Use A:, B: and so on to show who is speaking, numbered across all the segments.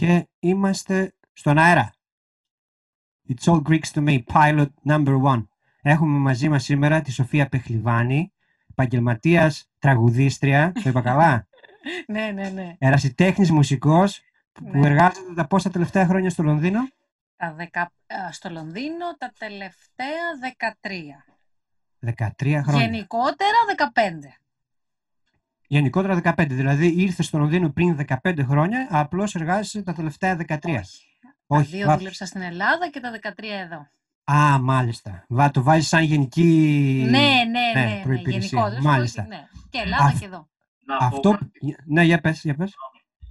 A: Και είμαστε στον αέρα. It's all Greeks to me, pilot number one. Έχουμε μαζί μας σήμερα τη Σοφία Πεχλιβάνη, επαγγελματίας τραγουδίστρια, το είπα καλά;
B: ναι, ναι, ναι.
A: Ερασιτέχνης μουσικός, που
B: Ναι.
A: εργάζεται τα πόσα τελευταία χρόνια στο Λονδίνο;
B: Τα δεκα... α, Στο Λονδίνο τα τελευταία 13.
A: 13 χρόνια.
B: Γενικότερα 15.
A: Γενικότερα 15. Δηλαδή ήρθε στο Λονδίνο πριν 15 χρόνια, απλώς εργάζεσαι τα τελευταία 13.
B: Όχι.
A: Όχι,
B: τα δύο
A: βα-
B: δούλεψα στην Ελλάδα και τα 13 εδώ.
A: Α, μάλιστα. Βα, το βάζεις σαν γενική...
B: Ναι, ναι,
A: ναι,
B: ναι, ναι,
A: προϋπηρεσία.
B: γενικότερα.
A: Μάλιστα.
B: Ναι. Και Ελλάδα
A: Αυ-
B: και εδώ.
C: Να πω,
A: Αυτό...
C: κάτι,
A: Ναι, για πες, για πες.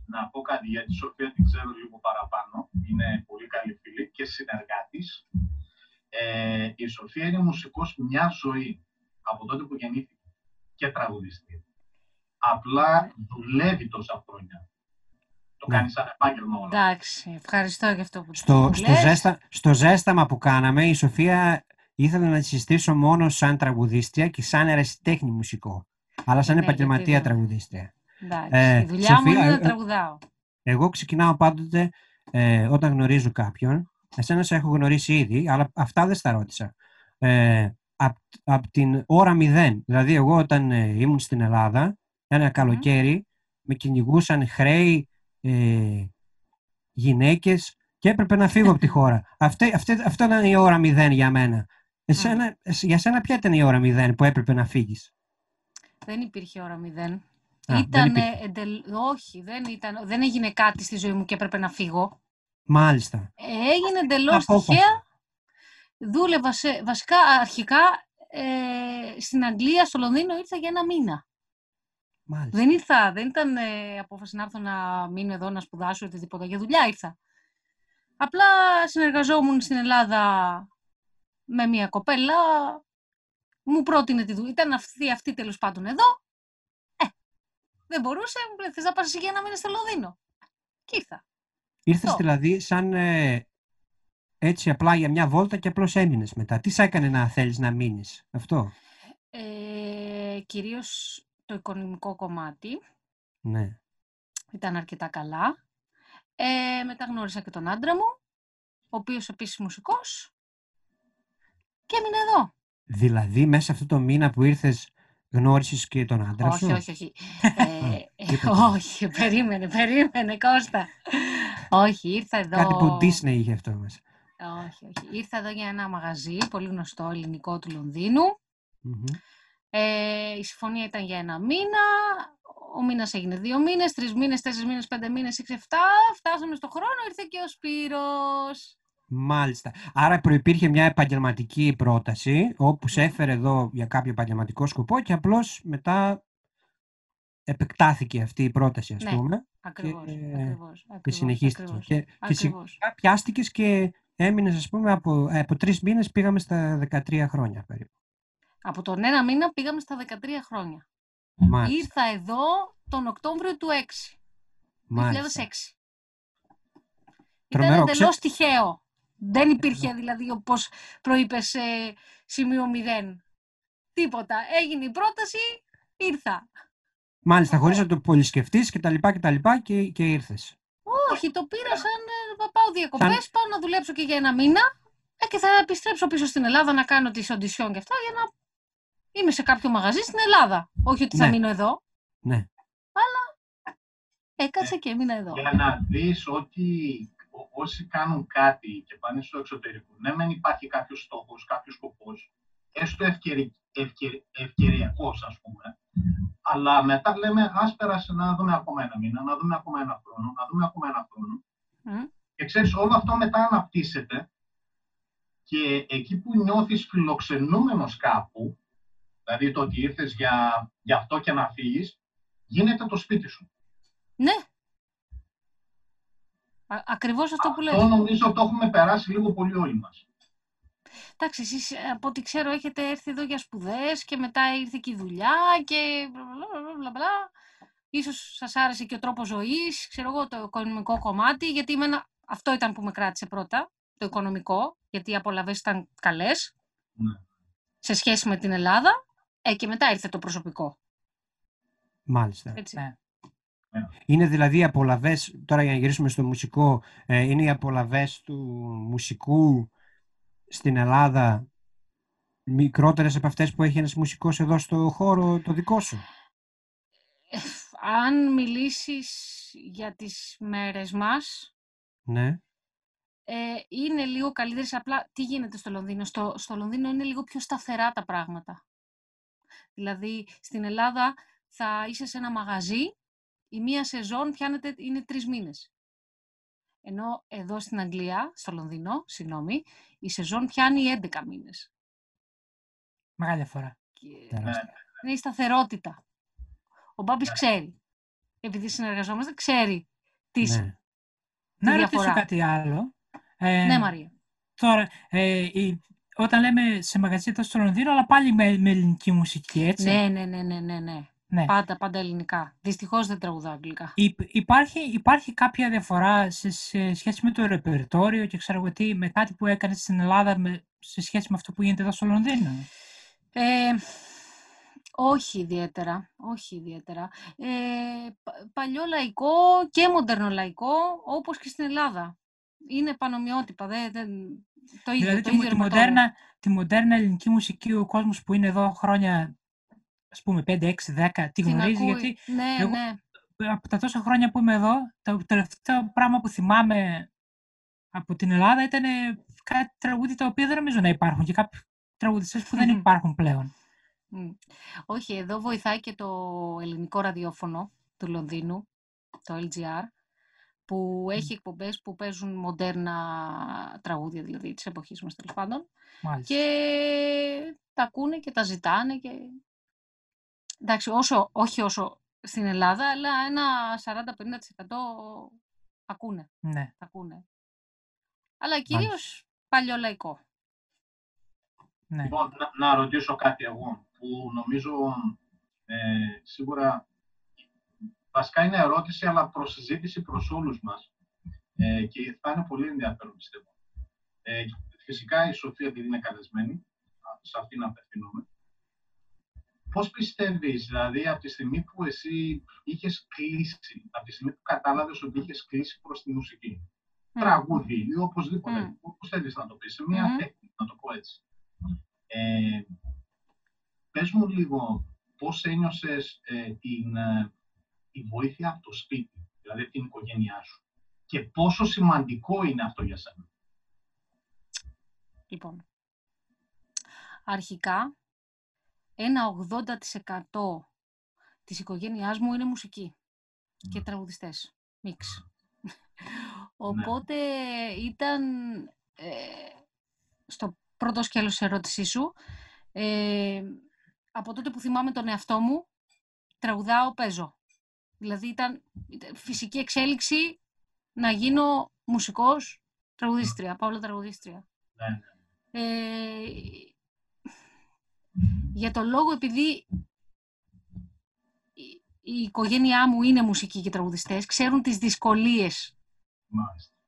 C: να πω κάτι για τη Σοφία, την ξέρω λίγο παραπάνω. Είναι πολύ καλή φίλη και συνεργάτης. Ε, η Σοφία είναι μουσικός μιας ζωής από τότε που γεννήθηκε και τραγουδιστή. Απλά δουλεύει τόσα χρόνια. Το
A: Ναι.
C: κάνεις σαν επάγγελμα όλα.
B: Εντάξει, ευχαριστώ για αυτό που
A: Στο,
B: μου
A: στο,
B: λες.
A: ζέστα, στο ζέσταμα που κάναμε, η Σοφία ήθελε να τη συστήσω μόνο σαν τραγουδίστρια και σαν ερασιτέχνη μουσικό. Αλλά σαν
B: Ναι,
A: επαγγελματία
B: γιατί δεν-
A: τραγουδίστρια.
B: Εντάξει,
A: Ε,
B: η δουλειά μου
A: Σοφία,
B: είναι
A: ε,
B: να
A: ε,
B: τραγουδάω.
A: Εγώ ξεκινάω πάντοτε ε, όταν γνωρίζω κάποιον. Εσένα σε έχω γνωρίσει ήδη, αλλά αυτά δεν στα ρώτησα. Ε, από την ώρα μηδέν. Δηλαδή, εγώ όταν ε, ήμουν στην Ελλάδα, ένα καλοκαίρι, με κυνηγούσαν χρέη, ε, γυναίκες και έπρεπε να φύγω από τη χώρα. Αυτή, αυτή, αυτό ήταν η ώρα μηδέν για μένα. Εσένα, εσ- για σένα ποια ήταν η ώρα μηδέν που έπρεπε να φύγεις;
B: Δεν υπήρχε ώρα μηδέν.
A: Α, δεν
B: ήταν
A: υπήρχε.
B: εντελ... Όχι, δεν, ήταν... δεν έγινε κάτι στη ζωή μου και έπρεπε να φύγω.
A: Μάλιστα.
B: Έγινε εντελώς
A: απόφαση.
B: τυχαία. Δούλευα σε... βασικά αρχικά ε, στην Αγγλία, στο Λονδίνο ήρθα για ένα μήνα.
A: Μάλιστα.
B: Δεν ήρθα, δεν ήταν ε, απόφαση να έρθω να μείνω εδώ να σπουδάσω οτιδήποτε. Για δουλειά ήρθα. Απλά συνεργαζόμουν στην Ελλάδα με μια κοπέλα. Μου πρότεινε τη δουλειά. Ήταν αυτή, αυτή τέλος πάντων εδώ. Ε, δεν μπορούσε. Μου λέει, θες να πας εσύ για ένα μήνα στο Λονδίνο. Και ήρθα.
A: Ήρθες
B: Αυτό.
A: δηλαδή σαν ε, έτσι απλά για μια βόλτα και απλώς έμεινες μετά. Τι σ' έκανε να θέλεις να μείνεις; Αυτό.
B: Ε, κυρίως το οικονομικό κομμάτι
A: Ναι.
B: ήταν αρκετά καλά. Ε, μετά γνώρισα και τον άντρα μου, ο οποίος επίσης μουσικός και έμεινε εδώ.
A: Δηλαδή μέσα σε αυτό το μήνα που ήρθες γνώρισες και τον άντρα
B: όχι,
A: σου;
B: όχι, όχι. Ε, ε,
A: τίποτα.
B: όχι, περίμενε, περίμενε, Κώστα. όχι, ήρθα εδώ...
A: Κάτι που Disney είχε αυτό μέσα.
B: Όχι, όχι. Ήρθα εδώ για ένα μαγαζί, πολύ γνωστό ελληνικό του Λονδίνου.
A: Μμμ.
B: Ε, η συμφωνία ήταν για ένα μήνα. Ο μήνας έγινε δύο μήνες, τρεις μήνες, τέσσερις μήνες, πέντε μήνες, έξι, εφτά. Φτάσαμε στο χρόνο, ήρθε και ο Σπύρος.
A: Μάλιστα. Άρα προϋπήρχε μια επαγγελματική πρόταση όπου σε έφερε εδώ για κάποιο επαγγελματικό σκοπό και απλώς μετά επεκτάθηκε αυτή η πρόταση ας
B: Ναι,
A: πούμε
B: Ακριβώς,
A: Και-
B: ακριβώς,
A: και
B: ακριβώς,
A: συνεχίστηκε.
B: ακριβώς,
A: Και, και σιγά
B: ακριβώς.
A: πιάστηκες και έμεινες ας πούμε από, ε, από τρεις μήνες πήγαμε στα 13 χρόνια περίπου.
B: Από τον ένα μήνα πήγαμε στα 13 χρόνια.
A: Μάλιστα.
B: Ήρθα εδώ τον Οκτώβριο του 6, 2006.
A: μάλιστα.
B: Ήταν
A: Τρομερό,
B: εντελώς
A: ξέ-
B: τυχαίο. Δεν υπήρχε δηλαδή, όπως προείπες, ε, σημείο 0. Τίποτα. Έγινε η πρόταση, ήρθα.
A: Μάλιστα, χωρίς να το πολυσκεφτείς και τα λοιπά και τα λοιπά και, και ήρθες.
B: Όχι, το πήρα σαν ε, να πάω διακοπές, πάω να δουλέψω και για ένα μήνα ε, και θα επιστρέψω πίσω στην Ελλάδα να κάνω τις οντισιόν και αυτά για να είμαι σε κάποιο μαγαζί στην Ελλάδα. Όχι ότι θα
A: Ναι.
B: μείνω εδώ.
A: Ναι.
B: Έκατσα και έμεινα εδώ.
C: Για να δεις ότι ό- όσοι κάνουν κάτι και πάνε στο εξωτερικό, ναι μεν υπάρχει κάποιος στόχος, κάποιος σκοπός, έστω ευκαιρι, ευκαιρι, ευκαιριακός ας πούμε, αλλά μετά λέμε ας περάσει να δούμε ακόμα ένα μήνα, να δούμε ακόμα ένα χρόνο, να δούμε ακόμα ένα χρόνο.
B: Μμ.
C: Και ξέρεις, όλο αυτό μετά αναπτύσσεται και εκεί που νιώθεις φιλοξενούμενος κάπου, δηλαδή το ότι ήρθες για, για αυτό και να φύγεις, γίνεται το σπίτι σου.
B: Ναι. Α, ακριβώς αυτό που λες.
C: Αυτό νομίζω το έχουμε περάσει λίγο πολύ όλοι μας.
B: Εντάξει, εσείς ε, από ό,τι ξέρω έχετε έρθει εδώ για σπουδές και μετά ήρθε και η δουλειά και μπλα, μπλα, μπλα, μπλα, μπλα. Ίσως σας άρεσε και ο τρόπος ζωής, ξέρω εγώ, το οικονομικό κομμάτι, γιατί εμένα αυτό ήταν που με κράτησε πρώτα, το οικονομικό, γιατί οι απολαβές ήταν καλές
C: Ναι.
B: σε σχέση με την Ελλάδα, ε, και μετά ήρθε το προσωπικό.
A: Μάλιστα.
B: Έτσι.
D: Ναι.
C: Ναι.
A: Είναι δηλαδή οι απολαβές, τώρα για να γυρίσουμε στο μουσικό, ε, είναι οι απολαβές του μουσικού στην Ελλάδα μικρότερες από αυτές που έχει ένας μουσικός εδώ στο χώρο το δικό σου;
B: Αν μιλήσεις για τις μέρες μας,
A: Ναι.
B: ε, είναι λίγο καλύτερες. Απλά τι γίνεται στο Λονδίνο; Στο, στο Λονδίνο είναι λίγο πιο σταθερά τα πράγματα. Δηλαδή, στην Ελλάδα θα είσαι σε ένα μαγαζί, η μία σεζόν πιάνεται, είναι τρεις μήνες. Ενώ εδώ στην Αγγλία, στο Λονδίνο, συγγνώμη, η σεζόν πιάνει 11 μήνες.
D: Μεγάλη διαφορά.
B: Και
A: Τεράστια.
B: είναι η σταθερότητα. Ο Μπάμπης
C: Ναι.
B: ξέρει. Επειδή συνεργαζόμαστε, ξέρει τι,
A: Ναι.
D: Να
B: τη
D: ρωτήσω
B: διαφορά.
D: κάτι άλλο. Ε,
B: Ναι, Μαρία.
D: Τώρα, ε, η- όταν λέμε σε μαγαζί εδώ στο Λονδίνο, αλλά πάλι με, με ελληνική μουσική, έτσι.
B: Ναι, ναι, ναι, ναι, ναι, ναι.
D: Ναι.
B: Πάντα, πάντα ελληνικά. Δυστυχώς δεν τραγουδάω αγγλικά.
D: Υ- Υπάρχει, υπάρχει κάποια διαφορά σε, σε σχέση με το ρεπερτόριο και ξέρω εγώ τι, με κάτι που έκανες στην Ελλάδα με, σε σχέση με αυτό που γίνεται εδώ στο Λονδίνο;
B: Ε, όχι ιδιαίτερα, όχι ιδιαίτερα. Ε, πα- παλιό λαϊκό και μοντέρνο λαϊκό, όπως και στην Ελλάδα. Είναι πανομοιότυπα, δεν, δεν, το ίδιο,
D: δηλαδή
B: το
D: τη,
B: ίδιο
D: τη,
B: ρεματόριο.
D: μοντέρνα, τη μοντέρνα ελληνική μουσική ο κόσμος που είναι εδώ χρόνια, ας πούμε 5, 6, 10, τη
B: Την
D: γνωρίζει
B: ακούει.
D: γιατί
B: Ναι,
D: εγώ-
B: ναι.
D: από τα τόσα χρόνια που είμαι εδώ, το τελευταίο πράγμα που θυμάμαι από την Ελλάδα ήταν κάτι τραγούδι τα οποία δεν νομίζω να υπάρχουν και κάποιοι τραγουδιστές που δεν υπάρχουν πλέον.
B: Μμ. Όχι, εδώ βοηθάει και το ελληνικό ραδιόφωνο του Λονδίνου, το LGR, που έχει εκπομπές που παίζουν μοντέρνα τραγούδια, δηλαδή της εποχής μας τέλος πάντων.
D: Μάλιστα.
B: Και τα ακούνε και τα ζητάνε και... Εντάξει, όσο, όχι όσο στην Ελλάδα, αλλά ένα 40-50% ακούνε,
D: Ναι.
B: τα ακούνε. Αλλά κυρίως παλιό λαϊκό.
D: ναι.
C: Λοιπόν, να, να ρωτήσω κάτι εγώ, που νομίζω ε, σίγουρα βασικά είναι ερώτηση, αλλά προς συζήτηση προς όλους μας. Ε, και θα είναι πολύ ενδιαφέρον, πιστεύω. Ε, φυσικά η Σοφία, επειδή είναι καλεσμένη, α, σε αυτήν απευθύνομαι. Πώς πιστεύεις, δηλαδή, από τη στιγμή που εσύ είχες κλείσει, από τη στιγμή που κατάλαβες ότι είχες κλείσει προς τη μουσική,
B: Μμ.
C: τραγούδι ή οπωσδήποτε,
B: Μμ.
C: όπως θέλεις να το πεις, σε μία
B: Μμμ.
C: τέχνη, να το πω έτσι. Ε, πες μου λίγο πώς ένιωσες ε, την, ε, τη βοήθεια από το σπίτι, δηλαδή την οικογένειά σου και πόσο σημαντικό είναι αυτό για σένα.
B: Λοιπόν, αρχικά ένα 80% της οικογένειάς μου είναι μουσική και τραγουδιστές, μίξ. Οπότε ήταν ε, στο πρώτο σκέλος της ερώτησής σου, ε, από τότε που θυμάμαι τον εαυτό μου, τραγουδάω, παίζω. Δηλαδή ήταν, ήταν φυσική εξέλιξη να γίνω μουσικός, τραγουδίστρια, παύλα τραγουδίστρια.
C: Ναι,
B: Ε, για το λόγο επειδή η, η οικογένειά μου είναι μουσικοί και τραγουδιστές, ξέρουν τις δυσκολίες
C: μάλιστα.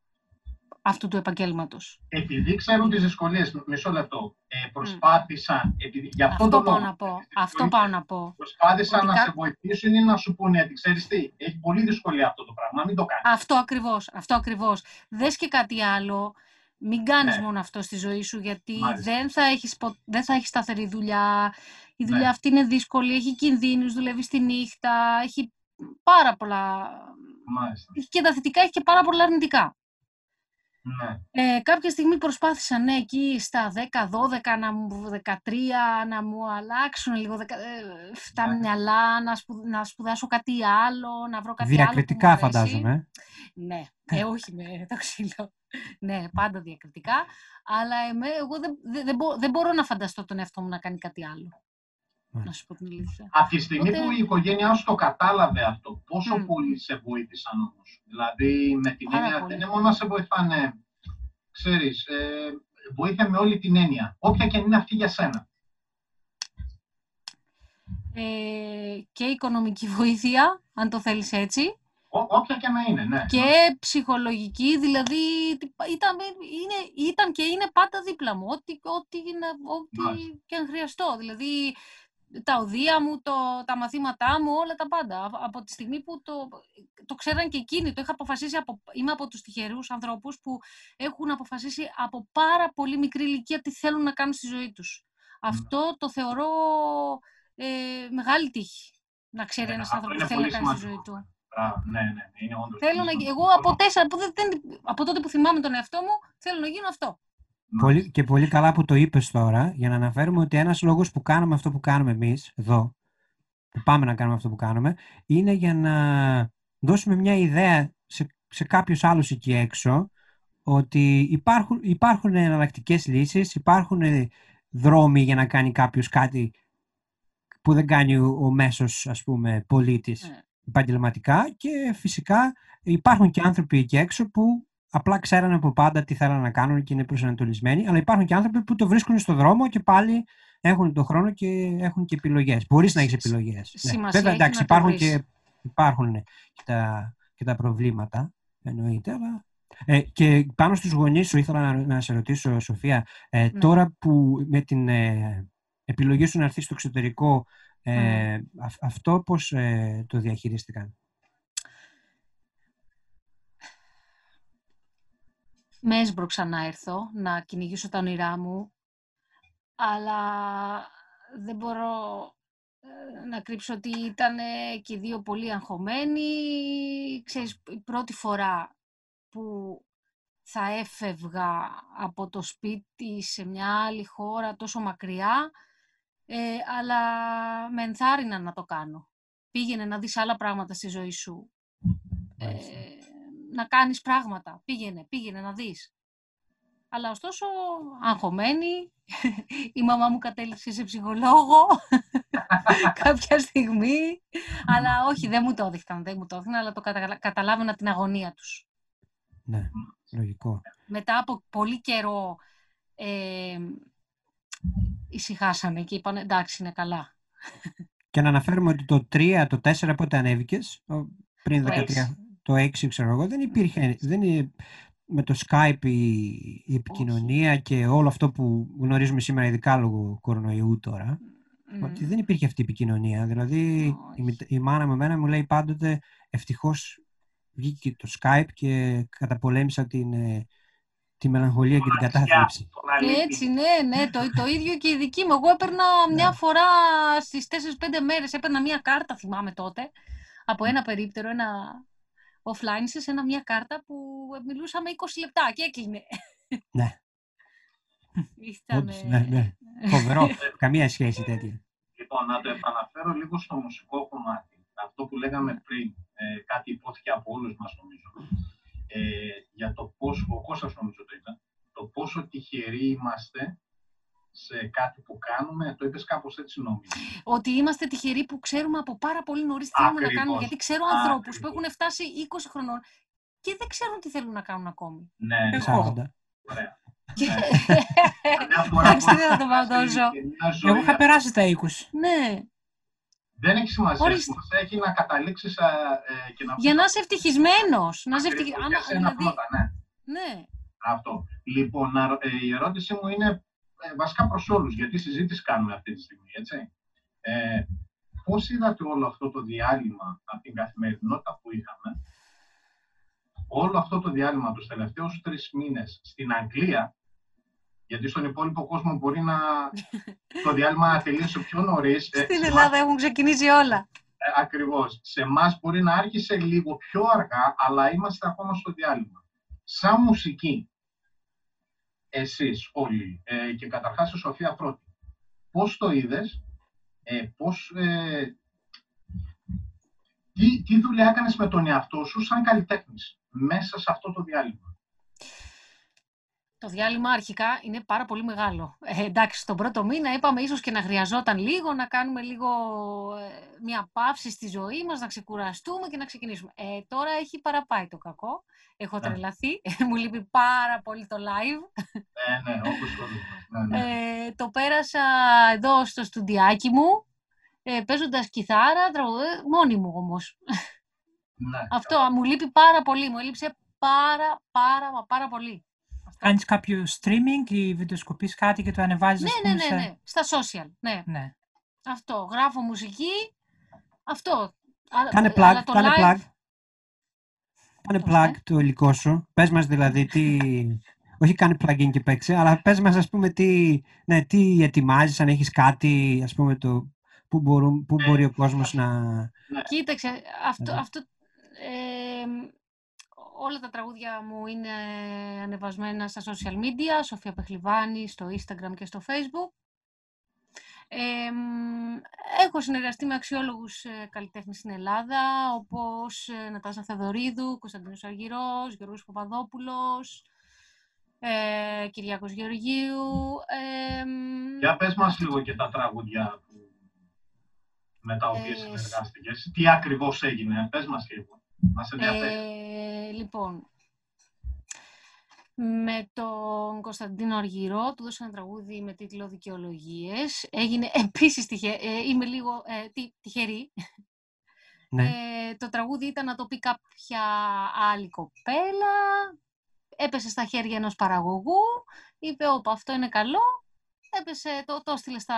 B: Αυτού του επαγγέλματος.
C: Επειδή ξέρουν τις δυσκολίες, μισό λεπτό, ε, προσπάθησαν, επειδή, γι' αυτό,
B: Αυτό
C: το
B: πάω
C: λόγο,
B: να πω.
C: τις
B: Αυτό
C: δυσκολίες,
B: πάω να πω.
C: Προσπάθησαν
B: Ότι
C: να
B: κα-
C: σε βοηθήσουν ή να σου πούνε ότι ξέρεις τι, έχει πολύ δυσκολία αυτό το πράγμα, μην το κάνεις.
B: Αυτό ακριβώς, αυτό ακριβώς. Δες και κάτι άλλο. Μην κάνεις
C: Ναι.
B: μόνο αυτό στη ζωή σου, γιατί
C: Μάλιστα.
B: δεν θα, έχεις, πο- δεν θα έχεις σταθερή δουλειά. Η δουλειά
C: Ναι.
B: αυτή είναι δύσκολη, έχει κινδύνους, δουλεύεις τη νύχτα, έχει πάρα πολλά...
C: Μάλιστα.
B: Έχει και τα θετικά, έχει και πάρα πολλά αρνητικά.
C: Ναι.
B: Ε, κάποια στιγμή προσπάθησαν ναι, εκεί στα 10-12, να μου, 13, να μου αλλάξουν λίγο δεκα- ε, τα
C: Ναι.
B: μυαλά, να, σπου, να σπουδάσω κάτι άλλο, να βρω κάτι άλλο που
A: Διακριτικά
B: μου αρέσει.
A: φαντάζομαι. ε.
B: Ναι, ε, όχι με το ξύλο. ναι, πάντα διακριτικά. Αλλά εμέ, εγώ δεν, δεν, δεν, μπο- δεν μπορώ να φανταστώ τον εαυτό μου να κάνει κάτι άλλο. Να
A: Μάλιστα.
B: σου πω την αλήθεια.
C: Από τη στιγμή
B: Οπότε-
C: που η οικογένειά σου το κατάλαβε αυτό, πόσο
B: Μμ.
C: πολύ σε βοήθησαν όμως; Δηλαδή, με την
B: Πάρα
C: έννοια,
B: πολύ.
C: δεν είναι μόνο να σε βοηθάνε, ξέρεις, ε, βοήθεια με όλη την έννοια, όποια και αν είναι αυτή για σένα.
B: Ε, και οικονομική βοήθεια, αν το θέλεις έτσι,
C: Ό, όποια και να είναι, ναι.
B: και ψυχολογική, δηλαδή τι- ήταν, είναι, ήταν και είναι πάντα δίπλα μου, ό,τι, ό,τι, είναι- ό,τι
C: Μάλιστα.
B: και αν χρειαστώ. Δηλαδή, τα οδεία μου, το, τα μαθήματά μου, όλα τα πάντα. Α- Από τη στιγμή που το, το ξέραν και εκείνοι, το είχα αποφασίσει, από, είμαι από τους τυχερούς ανθρώπους που έχουν αποφασίσει από πάρα πολύ μικρή ηλικία τι θέλουν να κάνουν στη ζωή τους. Αυτό το θεωρώ ε, μεγάλη τύχη. Να ξέρει
C: Ναι,
B: ένας
C: αυτό
B: άνθρωπος
C: είναι
B: τι θέλει να
C: πολύ
B: κάνει στη ζωή
C: σημαντικό.
B: του.
C: Μπράβο, ναι, ναι, ναι, είναι όντως
B: Θέλω
C: πολύ
B: να, γι- εγώ
C: σημαντικό.
B: από τέσσερα, που δεν, δεν- από τότε που θυμάμαι τον εαυτό μου, θέλω να γίνω αυτό.
A: Πολύ, και πολύ καλά που το είπες τώρα, για να αναφέρουμε ότι ένας λόγος που κάνουμε αυτό που κάνουμε εμείς, εδώ, που πάμε να κάνουμε αυτό που κάνουμε, είναι για να δώσουμε μια ιδέα σε, σε κάποιους άλλους εκεί έξω, ότι υπάρχουν, υπάρχουν εναλλακτικές λύσεις, υπάρχουν δρόμοι για να κάνει κάποιος κάτι που δεν κάνει ο, ο μέσος, ας πούμε, πολίτης
B: Ναι.
A: επαγγελματικά και φυσικά υπάρχουν και άνθρωποι εκεί έξω που απλά ξέρανε από πάντα τι θέλανε να κάνουν και είναι προσανατολισμένοι, αλλά υπάρχουν και άνθρωποι που το βρίσκουν στο δρόμο και πάλι έχουν τον χρόνο και έχουν και επιλογές. Μπορείς να έχεις
B: Σ-
A: επιλογές.
B: σημασία
A: Βέβαια,
B: έχει
A: εντάξει,
B: να το
A: υπάρχουν
B: βρεις.
A: και, υπάρχουν και, τα, και τα προβλήματα, εννοείται, αλλά... Ε, και πάνω στους γονείς σου ήθελα να, να σε ρωτήσω, Σοφία, ε,
B: Ναι.
A: τώρα που με την ε, επιλογή σου να έρθεις στο εξωτερικό, ε, αυ- αυτό πώς ε, το διαχειρίστηκαν;
B: Με έσπρωξα να έρθω, να κυνηγήσω τα όνειρά μου, αλλά δεν μπορώ ε, να κρύψω ότι ήταν και οι δύο πολύ αγχωμένοι. Ξέρεις, η πρώτη φορά που θα έφευγα από το σπίτι σε μια άλλη χώρα τόσο μακριά, ε, αλλά με ενθάρρυναν να το κάνω. Πήγαινε να δεις άλλα πράγματα στη ζωή σου. Ε,
A: Μάλιστα.
B: Να κάνεις πράγματα. Πήγαινε, πήγαινε να δεις. Αλλά ωστόσο, αγχωμένη, η μαμά μου κατέληξε σε ψυχολόγο κάποια στιγμή. αλλά όχι, δεν μου το έδειχαν, δεν μου το έδειχαν, αλλά το κατα... καταλάβαινα την αγωνία τους.
A: Ναι, λογικό.
B: Μετά από πολύ καιρό ε, ησυχάσανε και είπαν εντάξει, είναι καλά.
A: Και να αναφέρουμε ότι το 3, το 4 πότε ανέβηκες, ο- πριν
B: Το
A: 13,
B: έξι.
A: Το 6 ξέρω εγώ, δεν υπήρχε, δεν είναι, με το Skype η, η επικοινωνία και όλο αυτό που γνωρίζουμε σήμερα ειδικά λόγω κορονοϊού τώρα, ότι
B: Μμ.
A: δεν υπήρχε αυτή η επικοινωνία. Δηλαδή η,
B: Όχι.
A: μητε- η μάνα με μένα μου λέει πάντοτε ευτυχώς βγήκε το Skype και καταπολέμησα την, ε, τη μελαγχολία και την
C: Μοναξιά,
A: κατάθλιψη.
C: τον αλήτη.
B: Έτσι, ναι, ναι, το, το ίδιο και η δική μου. Εγώ έπαιρνα μια
A: Ναι.
B: φορά στις 4-5 μέρες, έπαιρνα μια κάρτα, θυμάμαι τότε, από ένα περίπτερο, ένα offline, σε ένα μια κάρτα που μιλούσαμε 20 λεπτά και έκλεινε.
A: Ναι.
B: Ήτανε-
A: Όντως, ναι, ναι. Φοβερό. Καμία σχέση τέτοια.
C: Λοιπόν, να το επαναφέρω λίγο στο μουσικό κομμάτι. Αυτό που λέγαμε πριν, ε, κάτι υπόθηκε από όλους μας νομίζω, ε, για το πόσο, ο Κώστας νομίζω το ήταν, το πόσο τυχεροί είμαστε σε κάτι που κάνουμε, το είπες κάπως έτσι νομίζω.
B: Ότι είμαστε τυχεροί που ξέρουμε από πάρα πολύ νωρίς τι θέλουμε να κάνουμε.
C: Ακριβώς.
B: Γιατί ξέρω ανθρώπους που
C: Ακριβώς.
B: έχουν φτάσει 20 χρονών και δεν ξέρουν τι θέλουν να κάνουν ακόμη.
C: Ναι,
D: Εγώ.
A: 40.
C: ωραία.
B: Και-
C: Ναι. Μια φορά
B: Εντάξει,
C: που
B: δεν θα το πάω
C: φτάσει
B: τόσο.
C: και μια ζωή
D: Εγώ είχα περάσει τα 20.
B: ναι,
C: Δεν έχει σημασία.
B: Ορίστε.
C: Σημασία έχει να καταλήξεις ε, και να
B: για να είσαι ευτυχισμένος. Να είσαι
C: Ακριβώς,
B: ευτυχισμένο.
C: για σένα πρώτα, ναι.
B: ναι.
C: Αυτό. Λοιπόν, να, ρω- ε, η ερώτησή μου είναι ε, βασικά προς όλους, γιατί συζήτηση κάνουμε αυτή τη στιγμή, έτσι. Ε, πώς είδατε όλο αυτό το διάλειμμα από την καθημερινότητα που είχαμε, όλο αυτό το διάλειμμα τους τελευταίους τρεις μήνες στην Αγγλία, γιατί στον υπόλοιπο κόσμο μπορεί να το διάλειμμα να τελείωσε πιο νωρίς. ε,
B: Στην
C: σε
B: Ελλάδα έχουν ξεκινήσει όλα.
C: ε, ακριβώς. Σε εμάς μπορεί να άρχισε λίγο πιο αργά, αλλά είμαστε ακόμα στο διάλειμμα. Σαν μουσική, εσείς όλοι, ε, και καταρχάς η Σοφία πρώτη, πώς το είδες, ε, πώς, ε, τι, τι δουλειά έκανες με τον εαυτό σου σαν καλλιτέχνης μέσα σε αυτό το διάλειμμα;
B: Το διάλειμμα αρχικά είναι πάρα πολύ μεγάλο. Ε, εντάξει, στον πρώτο μήνα είπαμε ίσως και να χρειαζόταν λίγο, να κάνουμε λίγο ε, μια παύση στη ζωή μας, να ξεκουραστούμε και να ξεκινήσουμε. Ε, τώρα έχει παραπάει το κακό. Έχω
C: Ναι.
B: τρελαθεί. Μου λείπει πάρα πολύ το live.
C: Ε, ναι, όπως το ναι, ναι.
B: Ε, το πέρασα εδώ στο στουντιάκι μου, ε, παίζοντας κιθάρα, τραγουδέ, μόνη μου όμως.
C: ναι.
B: Αυτό μου λείπει πάρα πολύ. Μου έλειψε πάρα, πάρα, μα πάρα πολύ. Αυτό.
D: Κάνεις κάποιο streaming ή βιντεοσκοπείς κάτι και το ανεβάζεις, ας
B: Ναι, ναι,
D: πούμε,
B: ναι,
D: σε-
B: ναι. Στα social, ναι.
D: ναι.
B: Αυτό. Γράφω μουσική. Αυτό. Α-
A: Κάνε
B: ε,
A: plug,
B: αλλά το
A: κάνε
B: live-
A: plug. Κάνε
B: Πώς,
A: plug
B: ε;
A: το υλικό σου. Πες μας δηλαδή τι... Όχι κάνε plugin και παίξε, αλλά πες μας ας πούμε τι, ναι, τι ετοιμάζεις, αν έχεις κάτι, ας πούμε, το, που, μπορούν, που
C: Ε,
A: μπορεί ο κόσμος να...
B: Κοίταξε, αυτό,
A: Δηλαδή.
B: αυτό ε, όλα τα τραγούδια μου είναι ανεβασμένα στα social media, Σοφία Πεχλιβάνη, στο Instagram και στο Facebook. Ε, μ, έχω συνεργαστεί με αξιόλογους ε, καλλιτέχνες στην Ελλάδα, όπως ε, Νατάσα Θεοδωρίδου, Κωνσταντίνος Αργυρός, Γιώργος Παπαδόπουλος, ε, Κυριάκος Γεωργίου. Ε, μ,
C: Για πες μας λίγο και τα τραγούδια που, με τα οποία
B: Ε,
C: συνεργάστηκες. Τι ακριβώς έγινε, πες μας λίγο. Μας ενδιαφέρει.
B: Ε, λοιπόν, με τον Κωνσταντίνο Αργυρό του δώσα ένα τραγούδι με τίτλο «Δικαιολογίες». Έγινε επίσης τυχε... ε, είμαι λίγο ε, τι- τυχερή.
A: Ναι.
B: Ε, το τραγούδι ήταν να το πει κάποια άλλη κοπέλα. Έπεσε στα χέρια ενός παραγωγού. Είπε, όπα, αυτό είναι καλό. Έπεσε, το, το έστειλε στα...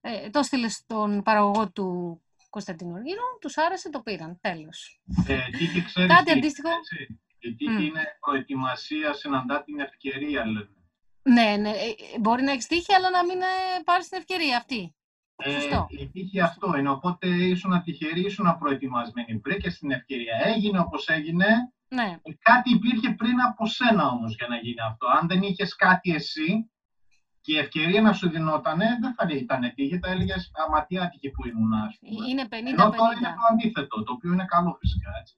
B: Ε, το έστειλε στον παραγωγό του Κωνσταντίνου Αργυρού. Τους άρεσε, το πήραν. Τέλος.
C: Ε, τύχη, ξέρεις
B: Κάτι
C: τι,
B: αντίστοιχο.
C: έτσι. Η τύχη
B: Μμ.
C: είναι προετοιμασία, συναντά την ευκαιρία, λένε.
B: Ναι, ναι. ε, Μπορεί να έχεις τύχει, αλλά να μην ε, πάρεις την ευκαιρία αυτή. Σωστό.
C: Ε, η τύχη αυτό είναι, οπότε ήσουν τυχερή, ήσουν προετοιμασμένη. Βρήκε την ευκαιρία. Έγινε όπως έγινε.
B: Ναι.
C: Ε, Κάτι υπήρχε πριν από σένα όμως για να γίνει αυτό. Αν δεν είχες κάτι εσύ και η ευκαιρία να σου δινότανε, δεν θα ήταν τύχη, θα έλεγες αματιά τύχη που ήμουν, ας πούμε.
B: Ε, Είναι 50-50.
C: Ενώ τώρα είναι το αντίθετο, το οποίο είναι καλό φυσικά. Έτσι.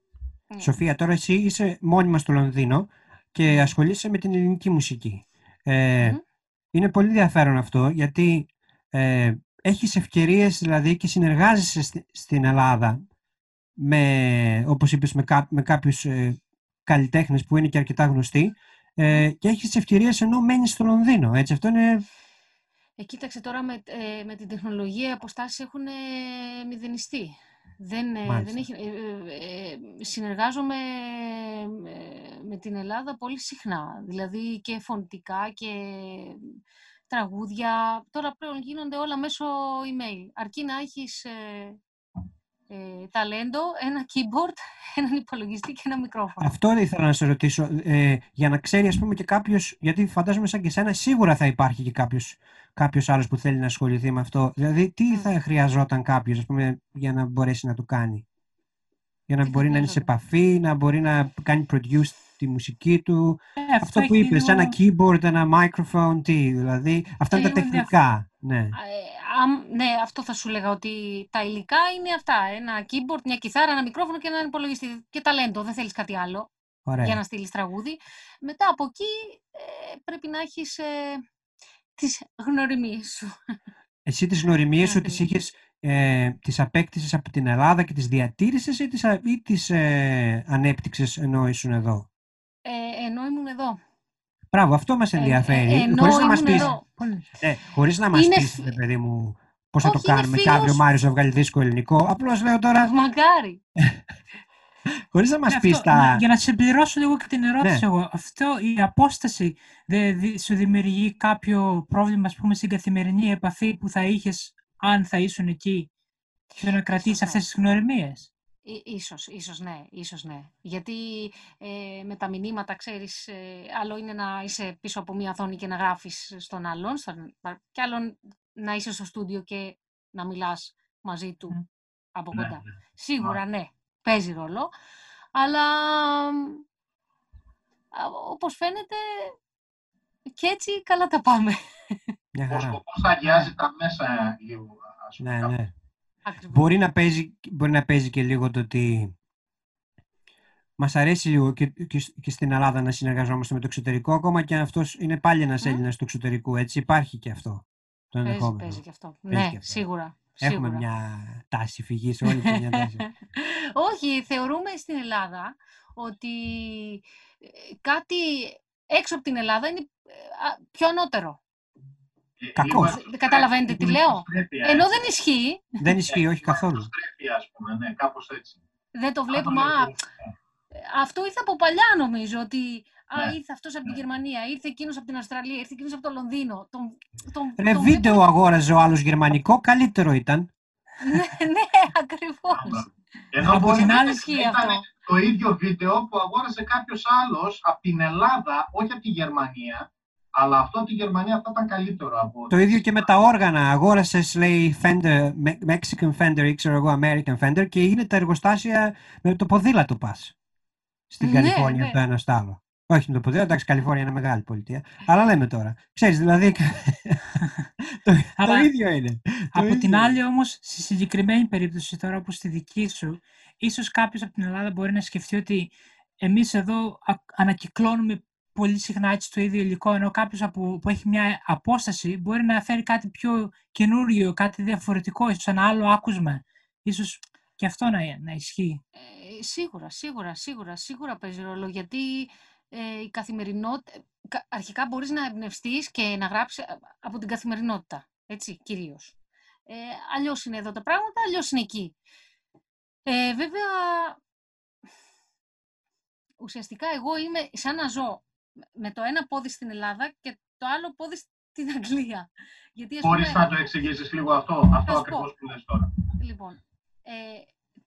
B: Ναι.
A: Σοφία, τώρα εσύ είσαι μόνιμα στο Λονδίνο και ασχολείσαι με την ελληνική μουσική. Ε,
B: Μμμ.
A: Είναι πολύ ενδιαφέρον αυτό γιατί ε, έχεις ευκαιρίες δηλαδή και συνεργάζεσαι στη- στην Ελλάδα με, όπως είπες, με, κά, με κάποιους ε, καλλιτέχνες που είναι και αρκετά γνωστοί ε, και έχεις τις ευκαιρίες ενώ μένεις στο Λονδίνο. Έτσι, αυτό είναι...
B: Ε, κοίταξε τώρα με, ε, με την τεχνολογία οι αποστάσεις έχουν ε, μηδενιστεί. Δεν, ε, δεν
A: Μάλιστα.
B: έχει, ε, ε, ε, συνεργάζομαι ε, με την Ελλάδα πολύ συχνά, δηλαδή και φωνητικά και τραγούδια. Τώρα πλέον γίνονται όλα μέσω email. Αρκεί να έχεις ε, ε, ταλέντο, ένα keyboard, έναν υπολογιστή και ένα μικρόφωνο.
A: Αυτό δεν ήθελα να σε ρωτήσω. Ε, για να ξέρει, ας πούμε, και κάποιος. Γιατί φαντάζομαι σαν και εσένα, σίγουρα θα υπάρχει και κάποιος κάποιος άλλος που θέλει να ασχοληθεί με αυτό. Δηλαδή, τι
B: Μμ.
A: θα χρειαζόταν κάποιος, ας πούμε, για να μπορέσει να το κάνει; Για να
B: Τι θα
A: μπορεί να είναι σε
B: χρειαζόταν;
A: επαφή, να μπορεί να κάνει produce τη μουσική του;
D: Ε,
A: Αυτό που
D: έχει
A: είπες,
D: λίγο-
A: ένα keyboard, ένα microphone, τι, δηλαδή. Αυτά είναι τα
D: λίγο
A: τεχνικά. Ναι.
B: Ε, αμ- ναι, αυτό θα σου λέγα ότι τα υλικά είναι αυτά. Ένα keyboard, μια κιθάρα, ένα μικρόφωνο και έναν υπολογιστή. Και ταλέντο, δεν θέλεις κάτι άλλο
A: Ωραία.
B: για να στείλεις τραγούδι. Μετά από εκεί ε, πρέπει να έχεις ε, τις γνωριμίες σου.
A: Εσύ τις γνωριμίες σου
B: Ένα
A: τις
B: παιδί.
A: είχες, ε, τις απέκτησες από την Ελλάδα και τις διατήρησες ή τις, α- ή τις ε, ανέπτυξες ενώ ήσουν εδώ;
B: Ε, ενώ ήμουν εδώ.
A: Μπράβο, αυτό μας
B: Ε, ε,
A: ενδιαφέρει.
B: ενώ
A: χωρίς να μας
B: ήμουν
A: πεις,
B: εδώ.
A: ναι, χωρίς να μας
B: Είναι
A: πεις,
B: φι-
A: ρε παιδί μου, πώς θα το
B: Όχι, είναι
A: κάνουμε και αύριο ο
B: φίλος.
A: Μάριος θα βγάλει δίσκο ελληνικό. Απλώς λέω τώρα,
B: Μακάρι.
A: χωρίς να μας
D: Ναι,
A: πεις
D: αυτό,
A: τα...
D: να- Για να συμπληρώσω λίγο και την ερώτηση
A: Ναι.
D: εγώ, αυτό η απόσταση δεν δι- σου δημιουργεί κάποιο πρόβλημα, ας πούμε, στην καθημερινή επαφή που θα είχες αν θα ήσουν εκεί και να κρατήσεις
B: ναι.
D: αυτές τις γνωριμίες;
B: Ί- Ίσως, ίσως ναι, ίσως ναι. Γιατί ε, με τα μηνύματα, ξέρεις, ε, άλλο είναι να είσαι πίσω από μία οθόνη και να γράφεις στον άλλον, στον, και άλλο να είσαι στο στούντιο και να μιλάς μαζί του
D: Μμ.
B: από
C: Ναι,
B: κοντά.
C: ναι.
B: Σίγουρα ναι, παίζει ρόλο, αλλά α, όπως φαίνεται και έτσι καλά τα πάμε.
A: Μια
C: Ο
A: χαρά.
C: σκοπός αγιάζει τα μέσα λίγο, ας πούμε.
A: Ναι, ναι.
B: Ακριβώς.
A: Μπορεί να, παίζει, μπορεί να παίζει και λίγο το ότι μας αρέσει λίγο και, και, σ- και στην Ελλάδα να συνεργαζόμαστε με το εξωτερικό, ακόμα και αν αυτός είναι πάλι ένας
B: Μμ.
A: Έλληνας του εξωτερικού, έτσι υπάρχει και αυτό το
B: Παίζει,
A: ενδεχόμενο.
B: παίζει και αυτό.
A: Παίζει
B: ναι,
A: και αυτό.
B: σίγουρα.
A: Έχουμε
B: σίγουρα.
A: μια τάση φυγής, όλοι έχουμε μια τάση.
B: Όχι, θεωρούμε στην Ελλάδα ότι ε, κάτι έξω από την Ελλάδα είναι ε, α, πιο ανώτερο.
C: Ε,
A: Κακός.
C: λίγο
B: Δεν
C: εξωστρέφεια,
B: καταλαβαίνετε τι
C: λίγο
B: λέω;
C: εξωστρέφεια,
B: Ενώ
C: έτσι.
B: δεν ισχύει,
A: Δεν ισχύει, όχι καθόλου.
C: Εξωστρέφεια, ας πούμε, ναι, κάπως έτσι.
B: δεν το
C: Αν το
B: βλέπουμε. Α,
C: λέτε,
B: αυτό ήρθε από παλιά νομίζω, ότι Α,
C: Ναι.
B: ήρθε αυτός από την
C: Ναι.
B: Γερμανία, ήρθε εκείνος από την Αυστραλία, ήρθε εκείνος από το Λονδίνο. Τον, τον,
A: Ρε
B: τον
A: βίντεο
B: βλέπω-
A: αγόραζε ο άλλος γερμανικό, καλύτερο ήταν.
B: ναι, ναι, ακριβώς.
C: Ενώ
D: Από
C: μπορεί
D: την
C: να
D: άλλη
B: ισχύει
C: ήταν
B: αυτό.
C: το ίδιο βίντεο που αγόρασε κάποιος άλλος από την Ελλάδα, όχι από τη Γερμανία, αλλά αυτό από τη Γερμανία θα ήταν καλύτερο από.
A: Το ίδιο και με τα όργανα. Αγόρασες, λέει, Fender, Me- Mexican Fender ή ξέρω εγώ, American Fender και είναι τα εργοστάσια με το ποδήλατο πας. Στην
B: Ναι,
A: Καλιφόρνια
B: ναι.
A: από το ένα στο άλλο. Όχι με το ποδήλατο, εντάξει, Καλιφόρνια είναι μεγάλη πολιτεία. Αλλά λέμε τώρα. Ξέρεις, δηλαδή. το, το
D: Αλλά
A: ίδιο είναι. Το
D: Από
A: ίδιο
D: την
A: είναι.
D: άλλη όμως, στη συγκεκριμένη περίπτωση τώρα όπως στη δική σου, ίσως κάποιος από την Ελλάδα μπορεί να σκεφτεί ότι εμείς εδώ α- ανακυκλώνουμε πολύ συχνά έτσι το ίδιο υλικό, ενώ κάποιος από, που έχει μια απόσταση μπορεί να φέρει κάτι πιο καινούριο, κάτι διαφορετικό, ίσως ένα άλλο άκουσμα. Ίσως και αυτό να, να ισχύει.
B: Ε, σίγουρα, σίγουρα, σίγουρα, σίγουρα παίζει ρόλο, γιατί ε, η καθημερινότητα, κα- αρχικά μπορείς να εμπνευστείς και να γράψεις α- από την καθημερινότητα, έτσι, κυρίως. Ε, αλλιώς είναι εδώ τα πράγματα, αλλιώς είναι εκεί. Ε, βέβαια, ουσιαστικά εγώ είμαι σαν να ζω με το ένα πόδι στην Ελλάδα και το άλλο πόδι στην Αγγλία. Γιατί, ας
C: Μπορείς
B: πούμε,
C: να το εξηγήσεις λίγο αυτό, αυτό
B: σου
C: ακριβώς
B: πω.
C: που λες τώρα.
B: Λοιπόν, ε,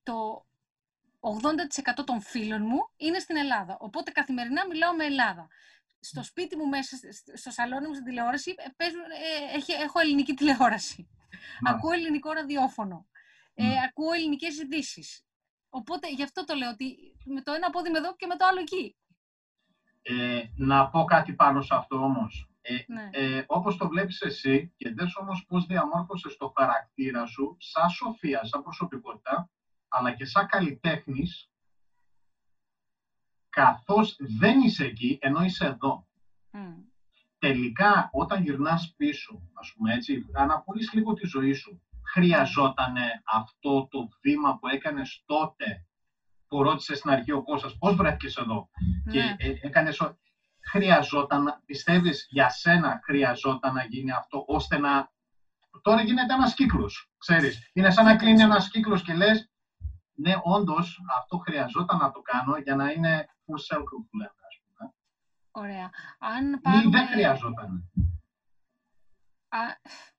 B: το 80% των φίλων μου είναι στην Ελλάδα. Οπότε καθημερινά μιλάω με Ελλάδα. Στο σπίτι μου μέσα, σ- στο σαλόνι μου, στην τηλεόραση, ε, παίζουν, ε, έχει- έχω ελληνική τηλεόραση.
C: Ναι.
B: Ακούω ελληνικό ραδιόφωνο. Ε,
C: Μμ.
B: Ακούω ελληνικές ειδήσεις. Οπότε γι' αυτό το λέω ότι με το ένα πόδι είμαι εδώ και με το άλλο εκεί.
C: Ε, να πω κάτι πάνω σε αυτό όμως. Ε,
B: Ναι.
C: ε, όπως το βλέπεις εσύ και δες όμως πώς διαμόρφωσες το χαρακτήρα σου σαν σοφία, σαν προσωπικότητα, αλλά και σαν καλλιτέχνης, καθώς δεν είσαι εκεί, ενώ είσαι εδώ.
B: Μμ.
C: Τελικά, όταν γυρνάς πίσω, ας πούμε έτσι, αναπολύεις λίγο τη ζωή σου, χρειαζότανε αυτό το βήμα που έκανες τότε, που ρώτησε στην αρχή ο Κώστας, πώς βρέθηκες εδώ; Και
B: Ναι.
C: ε, έκανες ο- χρειαζόταν, πιστεύεις για σένα χρειαζόταν να γίνει αυτό, ώστε να... Τώρα γίνεται ένας κύκλος, ξέρεις. Είναι σαν να κλείνει ένας κύκλος και λες, ναι, όντως, αυτό χρειαζόταν να το κάνω για να είναι full circle που λέμε, ας πούμε.
B: Ωραία. Αν
C: Ή
B: πάρουμε...
C: δεν χρειαζόταν.
B: Α,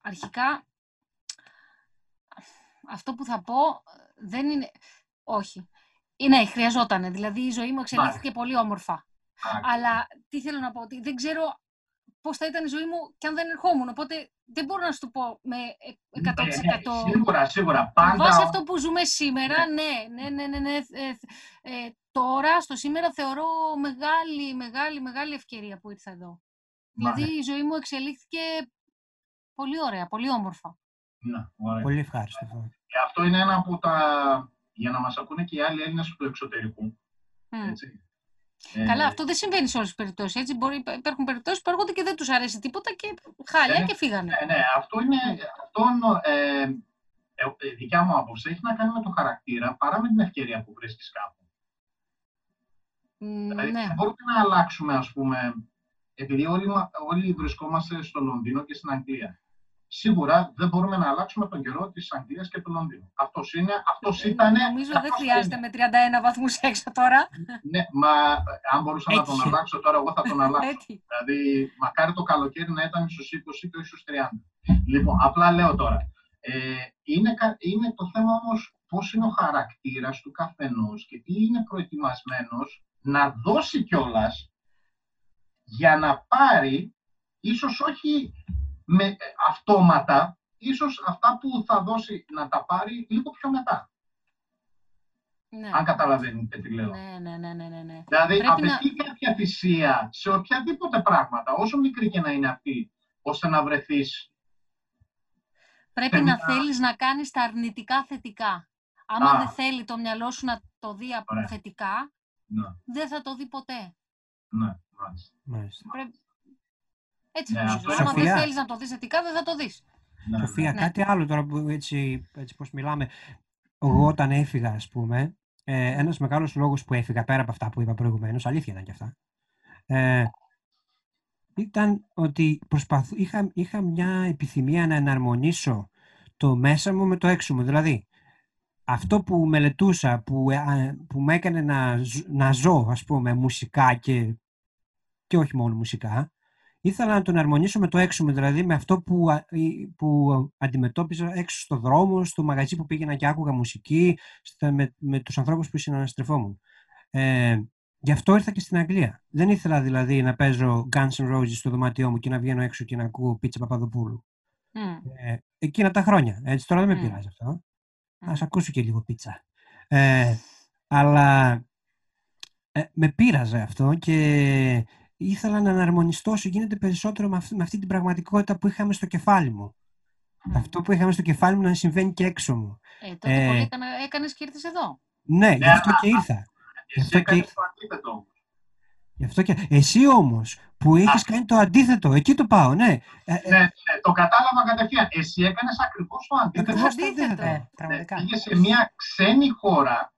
B: αρχικά, αυτό που θα πω ε, δεν είναι... Όχι. Ε, Ναι, χρειαζόταν. Δηλαδή η ζωή μου εξελίχθηκε πολύ όμορφα.
C: Α,
B: Αλλά τι θέλω να πω, ότι δεν ξέρω πώς θα ήταν η ζωή μου και αν δεν ερχόμουν. Οπότε δεν μπορώ να σου το πω με ε- 100%.
C: Ναι, σίγουρα, σίγουρα.
B: Με
C: Πάντα,
B: βάση αυτό που ζούμε σήμερα, ναι, ναι, ναι, ναι, ναι, ε, ε, τώρα, στο σήμερα, θεωρώ μεγάλη, μεγάλη, μεγάλη ευκαιρία που ήρθα εδώ.
C: Μα,
B: Δηλαδή, η ζωή μου εξελίχθηκε πολύ ωραία, πολύ όμορφα.
C: ναι, ωραία.
A: Πολύ ευχάριστο αυτό.
C: Και αυτό είναι ένα από τα... Για να μας ακούνε και οι άλλοι Έλληνες του εξωτερικού.
B: Μμ.
C: Έτσι.
B: Καλά,
C: Ε,
B: αυτό δεν συμβαίνει σε όλες τις περιπτώσεις. Έτσι, μπορεί, υπά- υπάρχουν περιπτώσεις που έρχονται και δεν τους αρέσει τίποτα και χάλια
C: Ε,
B: και φύγανε.
C: Ναι, ναι, αυτό είναι... Αυτό, ε, ε, ε, δικιά μου άποψη έχει να κάνει με το χαρακτήρα παρά με την ευκαιρία που βρίσκεις κάπου.
B: Μ,
C: Δηλαδή,
B: ναι.
C: δεν μπορούμε να αλλάξουμε, ας πούμε, επειδή όλοι, μα- όλοι βρισκόμαστε στο Λονδίνο και στην Αγγλία. Σίγουρα δεν μπορούμε να αλλάξουμε τον καιρό της Αγγλίας και του Λονδίνου. Αυτός είναι, αυτός ήταν.
B: Ε, Νομίζω δεν χρειάζεται με 31 βαθμούς έξω τώρα.
C: Ναι, μα αν μπορούσα να τον
D: Έτυχε.
C: αλλάξω τώρα, εγώ θα τον αλλάξω.
B: Έτσι.
C: Δηλαδή, μακάρι το καλοκαίρι να ήταν στους 20 και όχι στους 30. Λοιπόν, απλά λέω τώρα. Ε, είναι, κα- είναι το θέμα όμως πώς είναι ο χαρακτήρας του καθενός και τι είναι προετοιμασμένος να δώσει κιόλας για να πάρει, ίσως όχι με, ε, αυτόματα, ίσως αυτά που θα δώσει να τα πάρει λίγο πιο μετά,
B: Ναι.
C: αν καταλαβαίνετε τι λέω.
B: Ναι, ναι, ναι, ναι, ναι, ναι.
C: Δηλαδή,
B: Πρέπει να-
C: απαιτεί κάποια θυσία σε οποιαδήποτε πράγματα, όσο μικρή και να είναι αυτή, ώστε να βρεθείς.
B: Πρέπει
C: Πρέπει
B: να
C: να-
B: θέλεις να κάνεις τα αρνητικά θετικά. Άμα
C: Α.
B: δεν θέλει το μυαλό σου να το δει από
C: Ωραία.
B: θετικά,
C: Ναι,
B: δεν θα το δει ποτέ.
C: ναι, μάλιστα.
A: Μάλιστα.
B: Πρέπει... Έτσι
C: Ναι,
B: νομίζω.
C: αυτό
B: Άμα
A: Σοφία.
B: δεν θέλεις να το δεις θετικά, δεν θα το δεις.
C: Ναι,
A: Σοφία,
B: Ναι.
A: κάτι άλλο τώρα που έτσι, έτσι πώς μιλάμε. Εγώ όταν έφυγα, ας πούμε, ε, ένας μεγάλος λόγος που έφυγα, πέρα από αυτά που είπα προηγουμένως, αλήθεια ήταν και αυτά, ε, ήταν ότι προσπαθ, είχα, είχα μια επιθυμία να εναρμονίσω το μέσα μου με το έξω μου. Δηλαδή, αυτό που μελετούσα, που, ε, α, που με έκανε να, ζ- να ζω, ας πούμε, μουσικά και και όχι μόνο μουσικά. Ήθελα να τον αρμονίσω με το έξω μου, δηλαδή με αυτό που, α- ή- που αντιμετώπιζα έξω στο δρόμο, στο μαγαζί που πήγαινα και άκουγα μουσική, στα- με, με τους ανθρώπους που συναναστρεφόμουν. Ε, γι' αυτό ήρθα και στην Αγγλία. Δεν ήθελα δηλαδή να παίζω Guns N' Roses στο δωμάτιό μου και να βγαίνω έξω και να ακούω Πίτσα Παπαδοπούλου.
B: Μμ,
A: Ε, εκείνα τα χρόνια. Έτσι, τώρα δεν με
B: Μμ.
A: πειράζει αυτό.
B: μμ.
A: Ας ακούσω και λίγο πίτσα. Ε, αλλά ε, με πείραζε αυτό και ήθελα να αναρμονιστώ όσο γίνεται περισσότερο με αυτή, με αυτή την πραγματικότητα που είχαμε στο κεφάλι μου.
B: Μμ.
A: Αυτό που είχαμε στο κεφάλι μου να συμβαίνει και έξω μου.
B: Ε, τότε
A: ε,
B: πολύ έκανα, έκανες και ήρθες εδώ.
A: Ναι, γι' αυτό
C: αλλά-
A: και ήρθα. Γι'
C: Εσύ
A: αυτό και,
C: έκανες το αντίθετο όμως.
A: γι αυτό και... Εσύ όμως που έχεις κάνει το αντίθετο, εκεί το πάω, ναι. Ε, ε,
C: Ναι, ναι, το κατάλαβα κατευθείαν. Εσύ έκανες ακριβώς το αντίθετο.
A: Ακριβώς το
B: αντίθετο.
A: αντίθετο.
D: Ε,
C: Ναι,
D: πραγματικά.
C: πήγες σε μια ξένη χώρα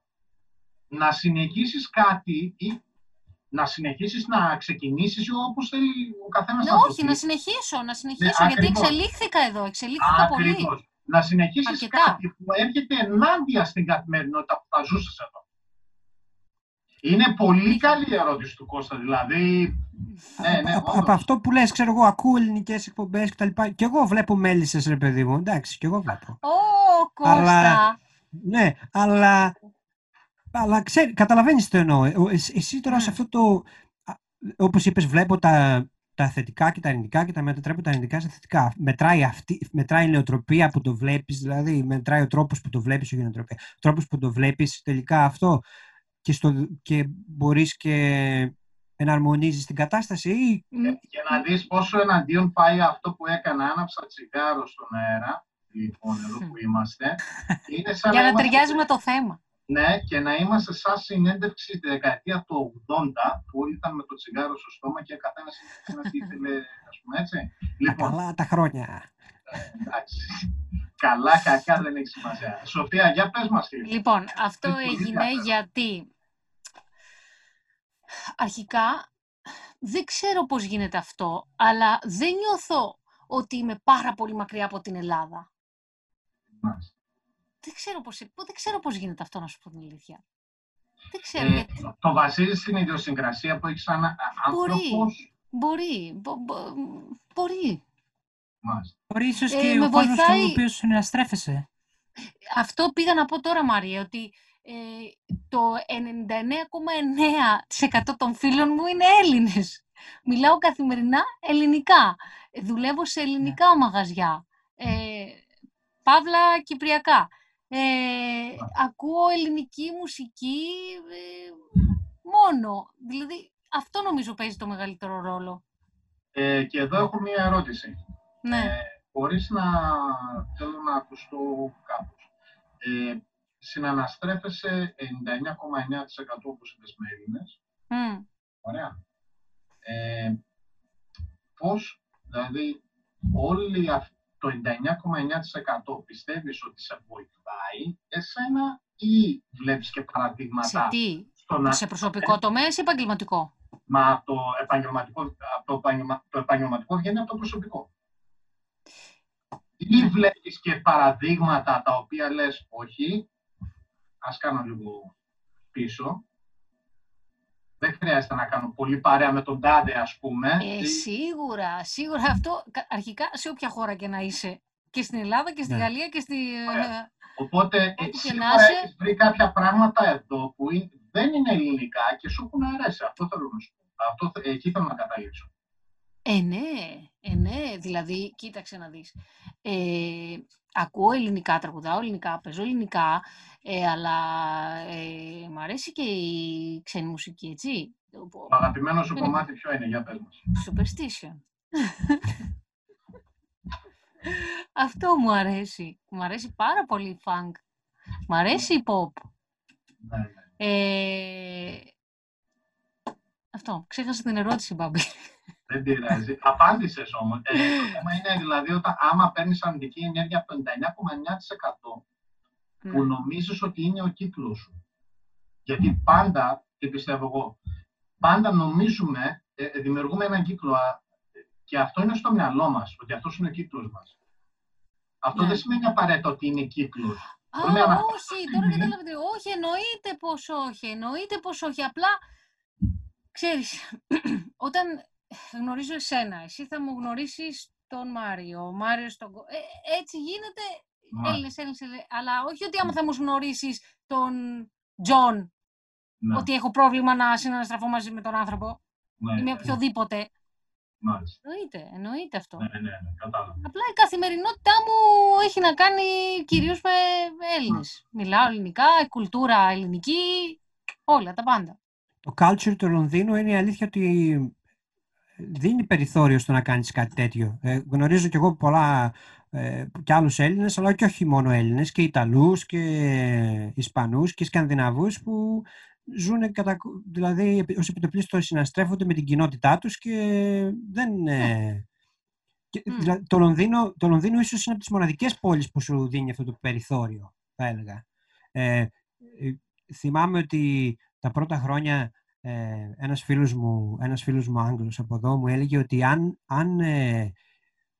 C: να συνεχίσεις κάτι ή να συνεχίσεις να ξεκινήσεις όπως θέλει ο καθένας
B: Ναι,
C: να το
B: όχι,
C: πει.
B: να συνεχίσω, να συνεχίσω, γιατί
C: ακριβώς.
B: εξελίχθηκα εδώ, εξελίχθηκα πολύ.
C: Ακριβώς. Να συνεχίσεις
B: Αρκετά.
C: κάτι που έρχεται ενάντια στην καθημερινότητα που θα ζούσες εδώ. Είναι πολύ καλή η ερώτηση του Κώστα, δηλαδή... Ναι, ναι,
A: από,
C: όντως.
A: από αυτό που λες, ξέρω εγώ, ακούω ελληνικές εκπομπές και τα λοιπά. Και εγώ βλέπω μέλισσες, ρε παιδί μου. Εντάξει, και εγώ βλέπω.
B: Ω, Κώστα.
A: Αλλά- Ναι, αλλά, αλλά ξέρει, καταλαβαίνεις τι εννοώ. Ε, ο- εσύ- Εσύ τώρα σε
B: Μμ.
A: αυτό το, α, όπως είπες, βλέπω τα, τα θετικά και τα αρνητικά και τα μετατρέπω τα αρνητικά σε θετικά. Μετράει, αυτή, μετράει η νοοτροπία που το βλέπεις, δηλαδή μετράει ο τρόπος που το βλέπεις, όχι η νοοτροπία, ο τρόπος που το βλέπεις τελικά αυτό και, στο, και μπορείς και εναρμονίζεις την κατάσταση ή
B: Μ,
C: Και να δεις πόσο εναντίον πάει αυτό που έκανα. Άναψα τσιγάρο στον αέρα, λοιπόν, εδώ που είμαστε. Είναι σαν
B: Για να
C: είμαστε-
B: ταιριάζει με το θέμα.
C: Ναι, και να είμαστε σαν συνέντευξη στη δεκαετία του 80, που όλοι ήταν με το τσιγάρο στο στόμα και καθένας έκανε τι ήθελε, ας πούμε έτσι.
A: τα
C: Λοιπόν,
A: καλά τα χρόνια.
C: εντάξει. Καλά, κακά δεν έχει σημασία. Σοφία, για πες μας τι.
B: Λοιπόν, αυτό
C: Είναι πολύ
B: έγινε
C: ενδιαφέρον.
B: γιατί αρχικά δεν ξέρω πώς γίνεται αυτό, αλλά δεν νιώθω ότι είμαι πάρα πολύ μακριά από την Ελλάδα.
C: Μάλιστα.
B: Δεν ξέρω πώς, δεν ξέρω πώς γίνεται αυτό, να σου πω την αλήθεια. Δεν ξέρω,
C: Ε,
B: γιατί
C: το βασίζεις στην ιδιοσυγκρασία που έχεις σαν α-
B: Μπορεί.
C: άνθρωπος.
B: μπορεί, μπο- μπο- μπορεί.
C: Μάλιστα.
D: Μπορεί ίσως
B: Ε,
D: και
B: με
D: ο κόσμο
B: βοηθάει-
D: του οποίου συναστρέφεσαι.
B: Αυτό πήγα να πω τώρα, Μαρία, ότι ε, το 99,9% των φίλων μου είναι Έλληνες. Μιλάω καθημερινά ελληνικά. Δουλεύω σε ελληνικά μαγαζιά. Ε, Παύλα Κυπριακά. Ε, ακούω ελληνική μουσική ε, μόνο. Δηλαδή, αυτό νομίζω παίζει το μεγαλύτερο ρόλο.
C: Ε, και εδώ έχω μία ερώτηση.
B: Ναι.
C: Ε, χωρίς να θέλω να ακουστώ κάπως. Ε, συναναστρέφεσαι 99,9% όπως είπες με Έλληνες.
B: Μμ.
C: Ωραία. Ε, πώς, δηλαδή, όλοι αυ- το 99,9% πιστεύεις ότι σε βοηθάει εσένα ή βλέπεις και
B: Σε
C: παραδείγματα
B: τι,
C: στο να...
B: σε προσωπικό τομέα ή σε επαγγελματικό;
C: Μα το επαγγελματικό, από το, επαγγελμα- το επαγγελματικό βγαίνει από το προσωπικό. Ή
B: Ναι.
C: βλέπεις και παραδείγματα τα οποία λες όχι, ας κάνω λίγο πίσω. Δεν χρειάζεται να κάνω πολύ παρέα με τον τάδε, ας πούμε.
B: Ε,
C: Ή-
B: σίγουρα, σίγουρα αυτό κα- αρχικά σε όποια χώρα και να είσαι. Και στην Ελλάδα και στη
A: Ναι.
B: Γαλλία και στη. ε,
C: Ωραία. Οπότε, ε,
B: Όπου και
C: σίγουρα
B: να είσαι.
C: έχεις βρει κάποια πράγματα εδώ που είναι- δεν είναι ελληνικά και σου έχουν αρέσει. Αυτό θέλω να σου πω. Αυτό, θε- εκεί θέλω να καταλήξω.
B: Ε, ναι, ε, ναι, δηλαδή, κοίταξε να δεις. Ε, ακούω ελληνικά, τραγουδάω ελληνικά, παίζω ελληνικά, ε, αλλά ε, μ' αρέσει και η ξένη μουσική, έτσι. Το-
C: Το αγαπημένο σου
B: Είναι-
C: κομμάτι ποιο είναι, για πες μας.
B: Superstition. Αυτό μου αρέσει. Μου αρέσει πάρα πολύ η funk. Μου αρέσει η pop.
C: Ναι, ναι.
B: Ε, αυτό. Ξέχασα την ερώτηση, Μπάμπη.
C: Δεν πειράζει. Απάντησες όμως. Ε, το θέμα είναι δηλαδή όταν άμα παίρνεις αρνητική ενέργεια από το 99,9% που νομίζεις ότι είναι ο κύκλος σου. Γιατί πάντα, τι πιστεύω εγώ, πάντα νομίζουμε, ε, ε, δημιουργούμε έναν κύκλο α, και αυτό είναι στο μυαλό μας, ότι αυτός είναι ο κύκλος μας. Αυτό
B: Ναι.
C: δεν σημαίνει απαραίτητα ότι είναι κύκλος.
B: Α,
C: Μπορούμε να-
B: όχι, τώρα καταλαβαίνετε. Όχι, εννοείται πως όχι, εννοείται πως όχι. Απλά, ξέρεις, όταν γνωρίζω εσένα, εσύ θα μου γνωρίσεις τον Μάριο, ο Μάριος τον... Κο- Ε, έτσι γίνεται
C: Ναι,
B: Έλληνες, Έλληνες, Έλληνες. Αλλά όχι ότι άμα θα μου γνωρίσεις τον Τζον,
C: ναι,
B: ότι έχω πρόβλημα να συναναστραφώ μαζί με τον άνθρωπο
C: ναι,
B: ή με
C: ναι,
B: οποιοδήποτε.
C: μάλιστα.
B: Εννοείται, εννοείται αυτό.
C: Ναι, ναι, ναι, κατάλαβα.
B: Απλά η καθημερινότητά μου έχει να κάνει κυρίως με Έλληνες. Μιλάω ελληνικά, η κουλτούρα ελληνική, όλα τα πάντα.
A: Το culture του Λονδίνου είναι η αλήθεια ότι δίνει περιθώριο στο να κάνεις κάτι τέτοιο. Ε, γνωρίζω κι εγώ πολλά ε, και άλλους Έλληνες, αλλά και όχι μόνο Έλληνες, και Ιταλούς και Ισπανούς και Σκανδιναβούς που ζουν κατά, δηλαδή επί- ως επιτοπλίστων συναστρέφονται με την κοινότητά τους και δεν... ε, και,
B: Μμ.
A: δηλαδή, το, Λονδίνο, το Λονδίνο ίσως είναι από τις μοναδικές πόλεις που σου δίνει αυτό το περιθώριο, θα έλεγα. Ε, ε, θυμάμαι ότι τα πρώτα χρόνια ε, ένας, φίλος μου, ένας φίλος μου Άγγλος από εδώ μου έλεγε ότι αν, αν, ε,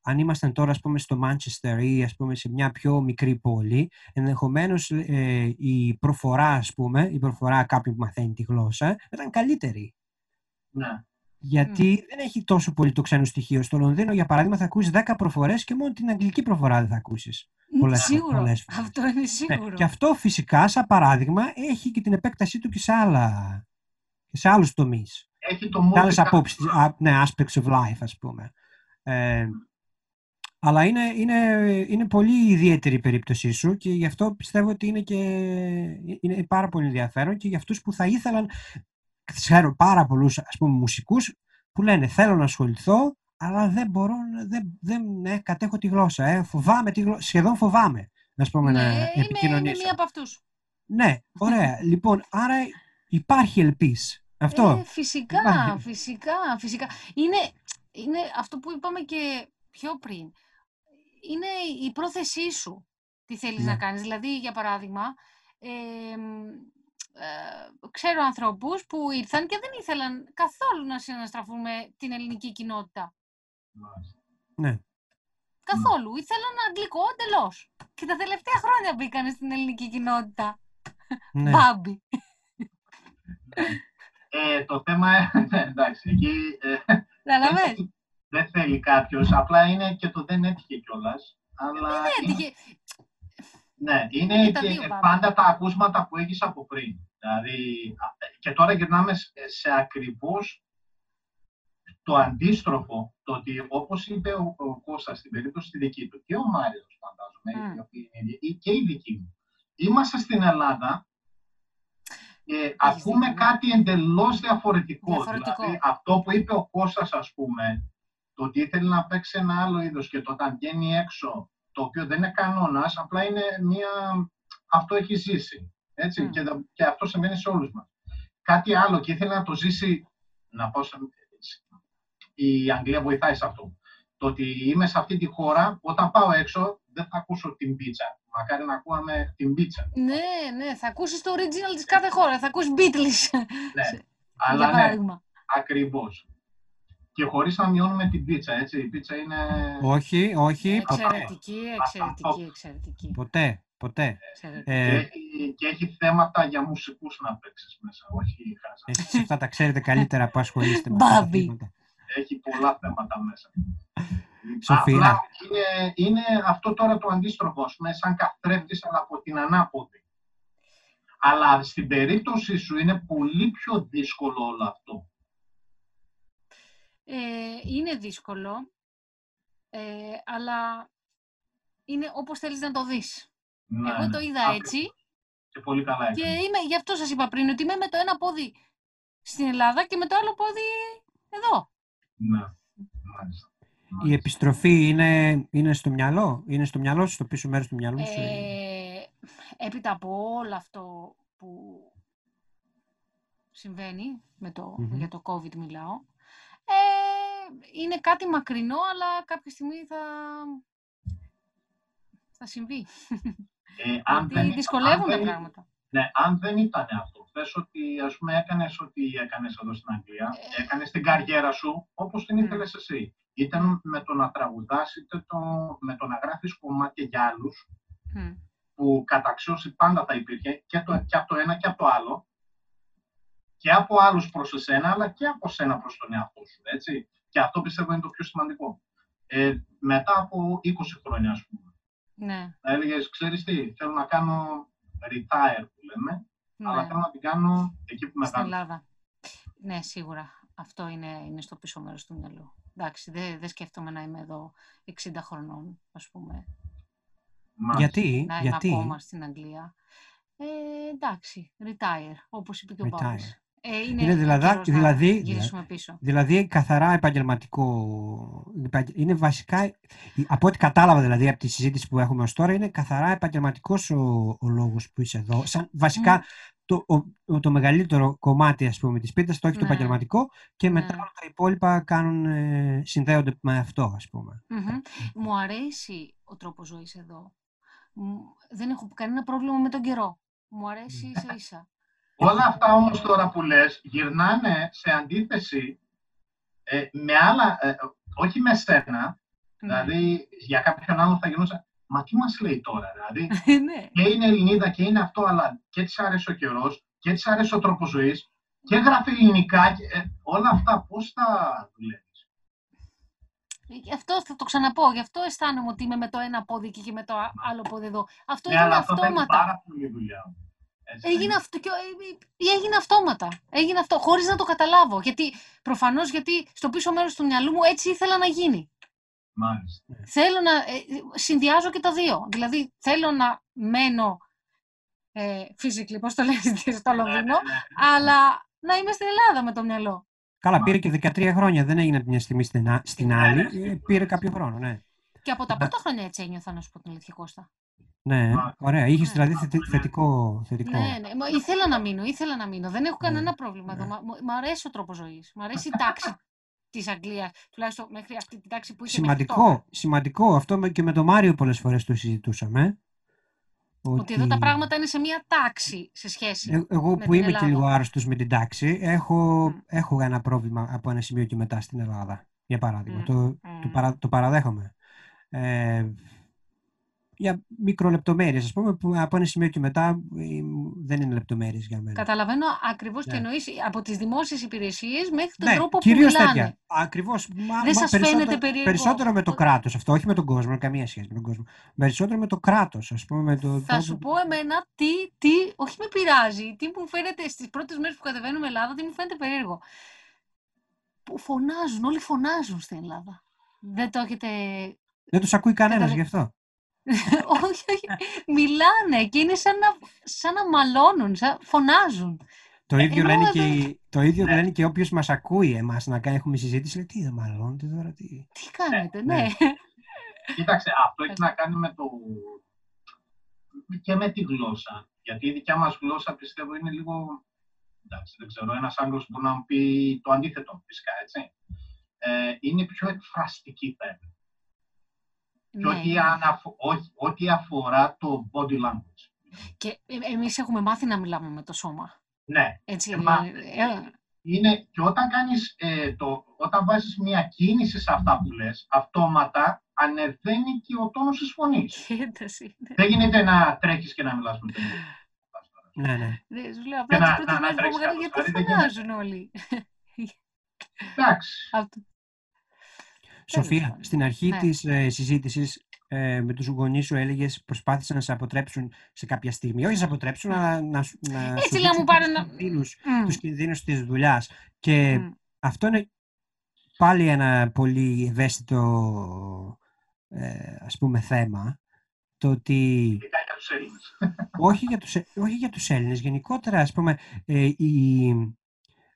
A: αν ήμασταν τώρα ας πούμε στο Μάντσεστερ ή ας πούμε σε μια πιο μικρή πόλη ενδεχομένως ε, η προφορά ας πούμε, η προφορά κάποιου που μαθαίνει τη γλώσσα ήταν καλύτερη.
C: Ναι,
A: Γιατί δεν έχει τόσο πολύ το ξένο στοιχείο. Στο Λονδίνο, για παράδειγμα, θα ακούσεις 10 προφορές και μόνο την αγγλική προφορά δεν θα ακούσεις. Πολλές-
B: σίγουρο.
A: πολλές φορές.
B: Αυτό είναι σίγουρο.
A: και αυτό φυσικά, σαν παράδειγμα, έχει και την επέκτασή του και σε, άλλα, και σε άλλους τομείς.
C: έχει το
A: Σε άλλες
C: multi-
A: απόψεις, α, ναι, aspects of life, ας πούμε. Ε, αλλά είναι, είναι, είναι πολύ ιδιαίτερη η περίπτωσή σου και γι' αυτό πιστεύω ότι είναι, και, είναι πάρα πολύ ενδιαφέρον και για αυτούς που θα ήθελαν, ξέρω πάρα πολλούς ας πούμε μουσικούς που λένε θέλω να ασχοληθώ αλλά δεν μπορώ, να- δεν, δεν ε, κατέχω τη γλώσσα, ε, φοβάμαι τη γλώσσα, σχεδόν φοβάμαι ας πούμε,
B: ναι,
A: να
B: είμαι, είμαι
A: επικοινωνήσω.
B: μία από αυτούς.
A: Ναι, ωραία. λοιπόν, άρα υπάρχει ελπίς. Αυτό.
B: Ε, φυσικά,
A: Υπάρχει.
B: φυσικά, φυσικά. Είναι, είναι αυτό που είπαμε και πιο πριν. Είναι η πρόθεσή σου. Τι θέλεις
A: Ναι.
B: να κάνεις. Δηλαδή, για παράδειγμα, ε, μ, ε, ξέρω ανθρώπους που ήρθαν και δεν ήθελαν καθόλου να συναναστραφούν με την ελληνική κοινότητα.
C: Μάλιστα.
A: Ναι.
B: Καθόλου. Ήθελαν αγγλικό εντελώς. Και τα τελευταία χρόνια μπήκαν στην ελληνική κοινότητα.
A: ναι.
B: Μπάμπι.
C: Ε, το θέμα, ναι, εντάξει, εκεί ε,
B: Καταλαβες.
C: δεν θέλει κάποιος, απλά είναι και το δεν έτυχε κιόλας. Αλλά
B: Δεν
C: είναι-
B: έτυχε.
C: Ναι, είναι
B: Και τα
C: και
B: δύο πάμε.
C: πάντα τα ακούσματα που έχεις από πριν. Δηλαδή, α, και τώρα γυρνάμε σε, σε ακριβώς το αντίστροφο, το ότι όπως είπε ο, ο Κώστας στην περίπτωση τη δική του και ο Μάριος φαντάζομαι,
B: Μμ.
C: οι οποίοι είναι ίδιοι, ή και η δική μου. Είμαστε στην Ελλάδα και ακούμε
B: δίκιο, ναι.
C: κάτι εντελώς διαφορετικό.
B: Διαφορετικό.
C: Δηλαδή, αυτό που είπε ο Κώστας, ας πούμε, το ότι ήθελε να παίξει ένα άλλο είδος και το όταν βγαίνει έξω, το οποίο δεν είναι κανόνας, απλά είναι μία... Αυτό έχει ζήσει. Έτσι,
B: Μμ.
C: και, δε- και αυτό συμβαίνει σε όλους μας. Κάτι άλλο και ήθελε να το ζήσει, να πω σε- η Αγγλία βοηθάει σε αυτό. Το ότι είμαι σε αυτή τη χώρα, όταν πάω έξω, δεν θα ακούσω την πίτσα. Μακάρι να ακούγαμε την πίτσα.
B: Ναι, ναι, θα ακούσεις το original της κάθε χώρα. Θα ακούσεις Beatles,
C: Ναι,
B: για
C: αλλά ναι,
B: παράδειγμα.
C: ακριβώς. Και χωρίς να μειώνουμε την πίτσα, έτσι. Η πίτσα είναι...
A: Όχι, όχι, ποτέ.
B: Εξαιρετική, εξαιρετική, εξαιρετική.
A: Ποτέ, ποτέ.
B: εξαιρετική.
C: Και,
A: Ε,
C: έχει, και έχει θέματα για μουσικούς να παίξεις μέσα, όχι χάσα.
A: εσείς αυτά τα ξέρετε καλύτερα που ασχολείστε με αυτά τα
B: Μπάμπι.
A: θέματα.
C: Έχει πολλά θέματα μέσα.
A: Σοφία.
C: Απλά είναι, είναι αυτό τώρα το αντίστροφο, ας πούμε, σαν καθρέφτης, αλλά από την ανάποδη. Αλλά στην περίπτωση σου είναι πολύ πιο δύσκολο όλο αυτό.
B: Ε, είναι δύσκολο, ε, αλλά είναι όπως θέλεις να το δεις.
C: Ναι,
B: Εγώ το
C: ναι.
B: είδα
C: Ακριβώς.
B: έτσι
C: Και πολύ καλά
B: και
C: έκανες.
B: είμαι, γι' αυτό σας είπα πριν, ότι είμαι με το ένα πόδι στην Ελλάδα και με το άλλο πόδι εδώ.
C: Ναι, μάλιστα.
A: Η
C: Μάλιστα.
A: επιστροφή είναι, είναι στο μυαλό, είναι στο μυαλό σου, στο πίσω μέρος του μυαλού σου.
B: Ε, έπειτα από όλο αυτό που συμβαίνει, με το,
A: Μμμ.
B: για το COVID μιλάω, ε, είναι κάτι μακρινό, αλλά κάποια στιγμή θα, θα συμβεί.
C: Ε, αν δεν
B: Γιατί
C: ήταν-
B: δυσκολεύουν
C: αν
B: τα
C: δεν-
B: πράγματα.
C: Ναι, αν δεν ήταν αυτός, θες ότι ας πούμε έκανες ό,τι έκανες εδώ στην Αγγλία,
B: Ε.
C: έκανες την καριέρα σου όπως την
B: Μμ.
C: ήθελες εσύ. Είτε με το να τραγουδάς, είτε το, με το να γράφεις κομμάτια για άλλους,
B: Μμ.
C: που καταξίωση πάντα θα υπήρχε και, το, και από το ένα και από το άλλο. και από άλλους προς εσένα, αλλά και από σένα προς τον εαυτό σου, έτσι. Και αυτό πιστεύω είναι το πιο σημαντικό. Ε, μετά από 20 χρόνια, ας πούμε,
B: Ναι,
C: θα έλεγες, ξέρεις τι, θέλω να κάνω retire, που λέμε, αλλά
B: ναι.
C: θέλω να την κάνω εκεί που
B: Στην
C: μεγάλωσα.
B: Ελλάδα. Ναι, σίγουρα. Αυτό είναι, είναι στο πίσω μέρος του μυαλού. Εντάξει, δεν δεν σκέφτομαι να είμαι εδώ 60 χρονών, ας πούμε.
C: Μάλιστα.
A: Γιατί,
B: να είμαι
A: γιατί,
B: ακόμα στην Αγγλία. Ε, εντάξει, retire, όπως είπε και ο
A: Retire.
B: Πάπης. Ε, είναι,
A: Είναι δηλαδή-
B: καιρός να
A: δηλαδή-
B: γυρίσουμε πίσω.
A: δηλαδή καθαρά επαγγελματικό, επαγγε- είναι βασικά, από ό,τι κατάλαβα δηλαδή από τη συζήτηση που έχουμε ως τώρα, είναι καθαρά επαγγελματικός ο, ο λόγος που είσαι εδώ. Σαν, βασικά
B: Μμ.
A: το, ο- το μεγαλύτερο κομμάτι ας πούμε της πίτας το έχει το
B: Ναι.
A: επαγγελματικό και μετά
B: Ναι.
A: όλα τα υπόλοιπα κάνουν, ε, συνδέονται με αυτό ας πούμε.
B: Μμμ. Μου αρέσει ο τρόπος ζωής εδώ. Μου- Δεν έχω κανένα πρόβλημα με τον καιρό. Μου αρέσει ίσα ίσα.
C: Όλα αυτά όμως τώρα που λες γυρνάνε σε αντίθεση ε, με άλλα, ε, όχι με σένα, δηλαδή για κάποιον άλλον θα γινόταν Μα τι μας λέει τώρα, δηλαδή;
B: Ναι.
C: και είναι Ελληνίδα και είναι αυτό, αλλά και της άρεσε ο καιρός και της άρεσε ο τρόπος ζωής και γράφει ελληνικά και ε, όλα αυτά πώς θα δουλεύεις;
B: Γι' αυτό θα το ξαναπώ. Γι' αυτό αισθάνομαι ότι είμαι με το ένα πόδι εκεί και με το α- άλλο πόδι εδώ. Αυτό
C: Ναι,
B: έγινε
C: αλλά αυτό θέλει
B: αυτόματα.
C: πάρα πολύ δουλειά. Έτσι δεν
B: Έγινε,
C: είναι.
B: αυτό, και, ε, έγινε αυτόματα. Έγινε αυτό, χωρίς να το καταλάβω. Γιατί, προφανώς, γιατί στο πίσω μέρος του μυαλού μου έτσι ήθελα να γίνει.
C: Μάλιστα.
B: Θέλω να ε, συνδυάζω και τα δύο. Δηλαδή, θέλω να μένω ε, physically, πώς το λέτε, στο Λονδίνο,
C: Ναι, ναι, ναι.
B: αλλά να είμαι στην Ελλάδα με το μυαλό.
A: Καλά, πήρε και 13 χρόνια, δεν έγινε από τη μια στιγμή στην, α- στην
C: Ναι,
A: άλλη,
C: ναι.
A: ε, πήρε κάποιο χρόνο, ναι.
B: Και από τα
A: Ναι.
B: πρώτα χρόνια έτσι ένιωθα, να σου πω την αλήθεια, Κώστα.
A: Ναι,
C: Μα-
A: ωραία. Είχες
B: Ναι.
A: δηλαδή θετι- θετικό. θετικό.
B: Ναι, ναι. Μα ήθελα να μείνω, ήθελα να μείνω. Δεν έχω
A: Ναι,
B: κανένα πρόβλημα εδώ.
A: ναι.
B: Μα- μου- Μ' αρέσει ο τρόπος ζωής. Μ' αρέσει η τάξη της Αγγλίας. Τουλάχιστον μέχρι αυτή την τάξη που είχε μέχρι τώρα.
A: Σημαντικό, σημαντικό. Αυτό με- και με τον Μάριο πολλές φορές το συζητούσαμε.
B: Ότι εδώ τα πράγματα είναι σε μία τάξη σε σχέση.
A: Ε, Εγώ
B: με
A: που
B: την
A: είμαι και
B: Ελλάδα.
A: λίγο άρρωστος με την τάξη, έχω,
B: Μμ.
A: έχω ένα πρόβλημα από ένα σημείο και μετά στην Ελλάδα, για παράδειγμα.
B: Μμ,
A: Το, το,
B: μμ.
A: παρα, το παραδέχομαι. Ε, για μικρολεπτομέρειες, ας πούμε, που από ένα σημείο και μετά ε, δεν είναι λεπτομέρειες για μένα.
B: Καταλαβαίνω ακριβώς τι
A: Ναι.
B: εννοείς από τις δημόσιες υπηρεσίες μέχρι τον
A: Ναι,
B: τρόπο που
A: κυρίως
B: μιλάνε.
A: τέτοια. Ακριβώς. Μα,
B: Δεν
A: μα
B: σας
A: περισσότερο,
B: φαίνεται περίεργο;
A: Περισσότερο με το
B: ο-
A: κράτος αυτό, όχι με τον κόσμο, καμία σχέση με τον κόσμο. Περισσότερο με το κράτος, ας πούμε, με το
B: Θα
A: τρόπο
B: σου
A: που-
B: πω εμένα τι, τι, όχι με πειράζει, τι μου φαίνεται στις πρώτες μέρες που κατεβαίνουμε Ελλάδα, τι μου φαίνεται περίεργο. Που φωνάζουν, όλοι φωνάζουν στην Ελλάδα. Δεν το έχετε...
A: Δεν τους ακούει κανένας
B: Καταλα-
A: γι' αυτό.
B: όχι, όχι. Μιλάνε και είναι σαν να, σαν να μαλώνουν, σαν, φωνάζουν.
A: Το
B: Ε,
A: ίδιο,
B: ενώ
A: λένε
B: εδώ
A: και,
B: δεν-
A: οι- το ίδιο
C: Ναι.
A: λένε και όποιος μας ακούει εμάς να κάνει, έχουμε συζήτηση, λέει τι δεν μαλώνετε τώρα, τι;
B: Τι κάνετε,
A: ναι.
B: ναι.
C: Κοίταξε, αυτό έχει να κάνει με το... και με τη γλώσσα. Γιατί η δικιά μας γλώσσα πιστεύω είναι λίγο... Εντάξει, δεν ξέρω, ένας Άγγλος μπορεί να μου πει το αντίθετο, φυσικά, έτσι. Ε, είναι πιο εκφραστική, θα έλεγα. Και
B: ναι.
C: ό,τι, αναφο- όχι- ό,τι αφορά το body language.
B: Και ε, εμείς έχουμε μάθει να μιλάμε με το σώμα.
C: Ναι,
B: Έτσι,
C: Ε,
B: ε,
C: μα-
B: ε,
C: είναι, και όταν, κάνεις, ε, το, όταν βάζεις μια κίνηση σε αυτά που λες, αυτόματα ανεβαίνει και ο τόνος της φωνής.
B: η ένταση. ναι.
C: Δεν γίνεται να τρέχεις και να μιλάς με τον ίδιο.
A: Ναι, ναι.
B: Ναι, σου λέω απλά
C: να-
B: τις πρώτες
C: να- να
B: μέρες που
C: τρέξει
B: μου
C: κάπως.
B: γιατί
C: Δηλαδή, δεν
B: φωνάζουν όλοι.
C: Εντάξει.
B: Αυτό.
A: Σοφία,
B: πάντων.
A: στην αρχή
B: Ναι.
A: της ε, συζήτησης ε, με τους γονείς σου έλεγες προσπάθησαν να σε αποτρέψουν σε κάποια στιγμή. Όχι να σε αποτρέψουν, αλλά να, σου- να
B: Έτσι,
A: σου
B: λέει, να
A: δείξουν
B: μου πάρε
A: τους
B: να-
A: κινδύνους,
B: Μμ,
A: τους κινδύνους της δουλειάς. Και
B: μμ.
A: αυτό είναι πάλι ένα πολύ ευαίσθητο ε, ας πούμε θέμα. Το ότι
C: Ειδικά για τους Έλληνες.
A: όχι για τους, Ε- όχι για τους Έλληνες, γενικότερα ας πούμε ε, η,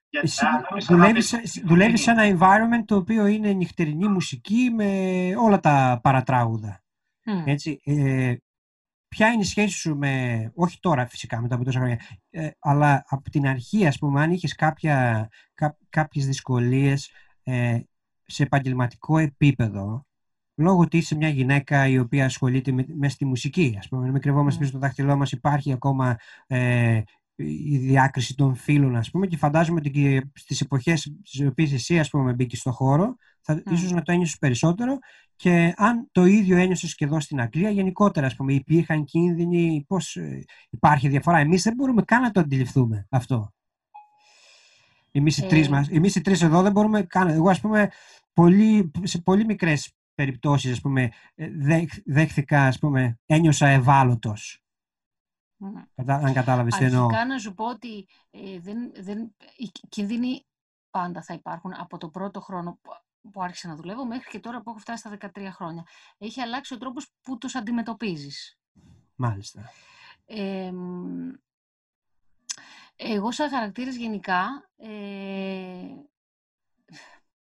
C: Γιατί,
A: εσύ
C: α, νόμιζα να
A: δουλεύεις,
C: πεις-
A: σε- δουλεύεις σε ένα environment το οποίο είναι νυχτερινή μουσική με όλα τα παρατράγουδα.
B: Μμ.
A: Έτσι, ε, ποια είναι η σχέση σου με, όχι τώρα φυσικά μετά από τόσα χρόνια, ε, αλλά από την αρχή ας πούμε αν είχες κάποια, κά, κάποιες δυσκολίες ε, σε επαγγελματικό επίπεδο λόγω ότι είσαι μια γυναίκα η οποία ασχολείται με, μες στη μουσική ας πούμε, μην κρυβόμαστε
B: Mm.
A: πίσω στο δάχτυλό μας υπάρχει ακόμα ε, η διάκριση των φίλων ας πούμε και φαντάζομαι ότι και στις εποχές στις οποίες εσύ ας πούμε μπήκες στο χώρο θα,
B: Mm.
A: ίσως να το ένιωσες περισσότερο και αν το ίδιο ένιωσες και εδώ στην Αγγλία, γενικότερα, ας πούμε, υπήρχαν κίνδυνοι, πώς ε, υπάρχει διαφορά. Εμείς δεν μπορούμε καν να το αντιληφθούμε αυτό. Εμείς οι,
B: Ε,
A: τρεις μας, εμείς οι τρεις εδώ δεν μπορούμε καν. Εγώ, ας πούμε, πολύ, σε πολύ μικρές περιπτώσεις, ας πούμε, ε, δέχ- δέχθηκα, ας πούμε, ένιωσα ευάλωτος.
B: Μ.
A: Κατά- Αν κατάλαβες τι εννοώ.
B: Αρχικά να σου πω ότι ε, δεν, δεν, οι κίνδυνοι πάντα θα υπάρχουν από το πρώτο χρόνο που, που άρχισα να δουλεύω μέχρι και τώρα που έχω φτάσει στα 13 χρόνια. Έχει αλλάξει ο τρόπος που τους αντιμετωπίζεις.
A: Μάλιστα.
B: Ε, μ, εγώ σαν χαρακτήρας γενικά ε,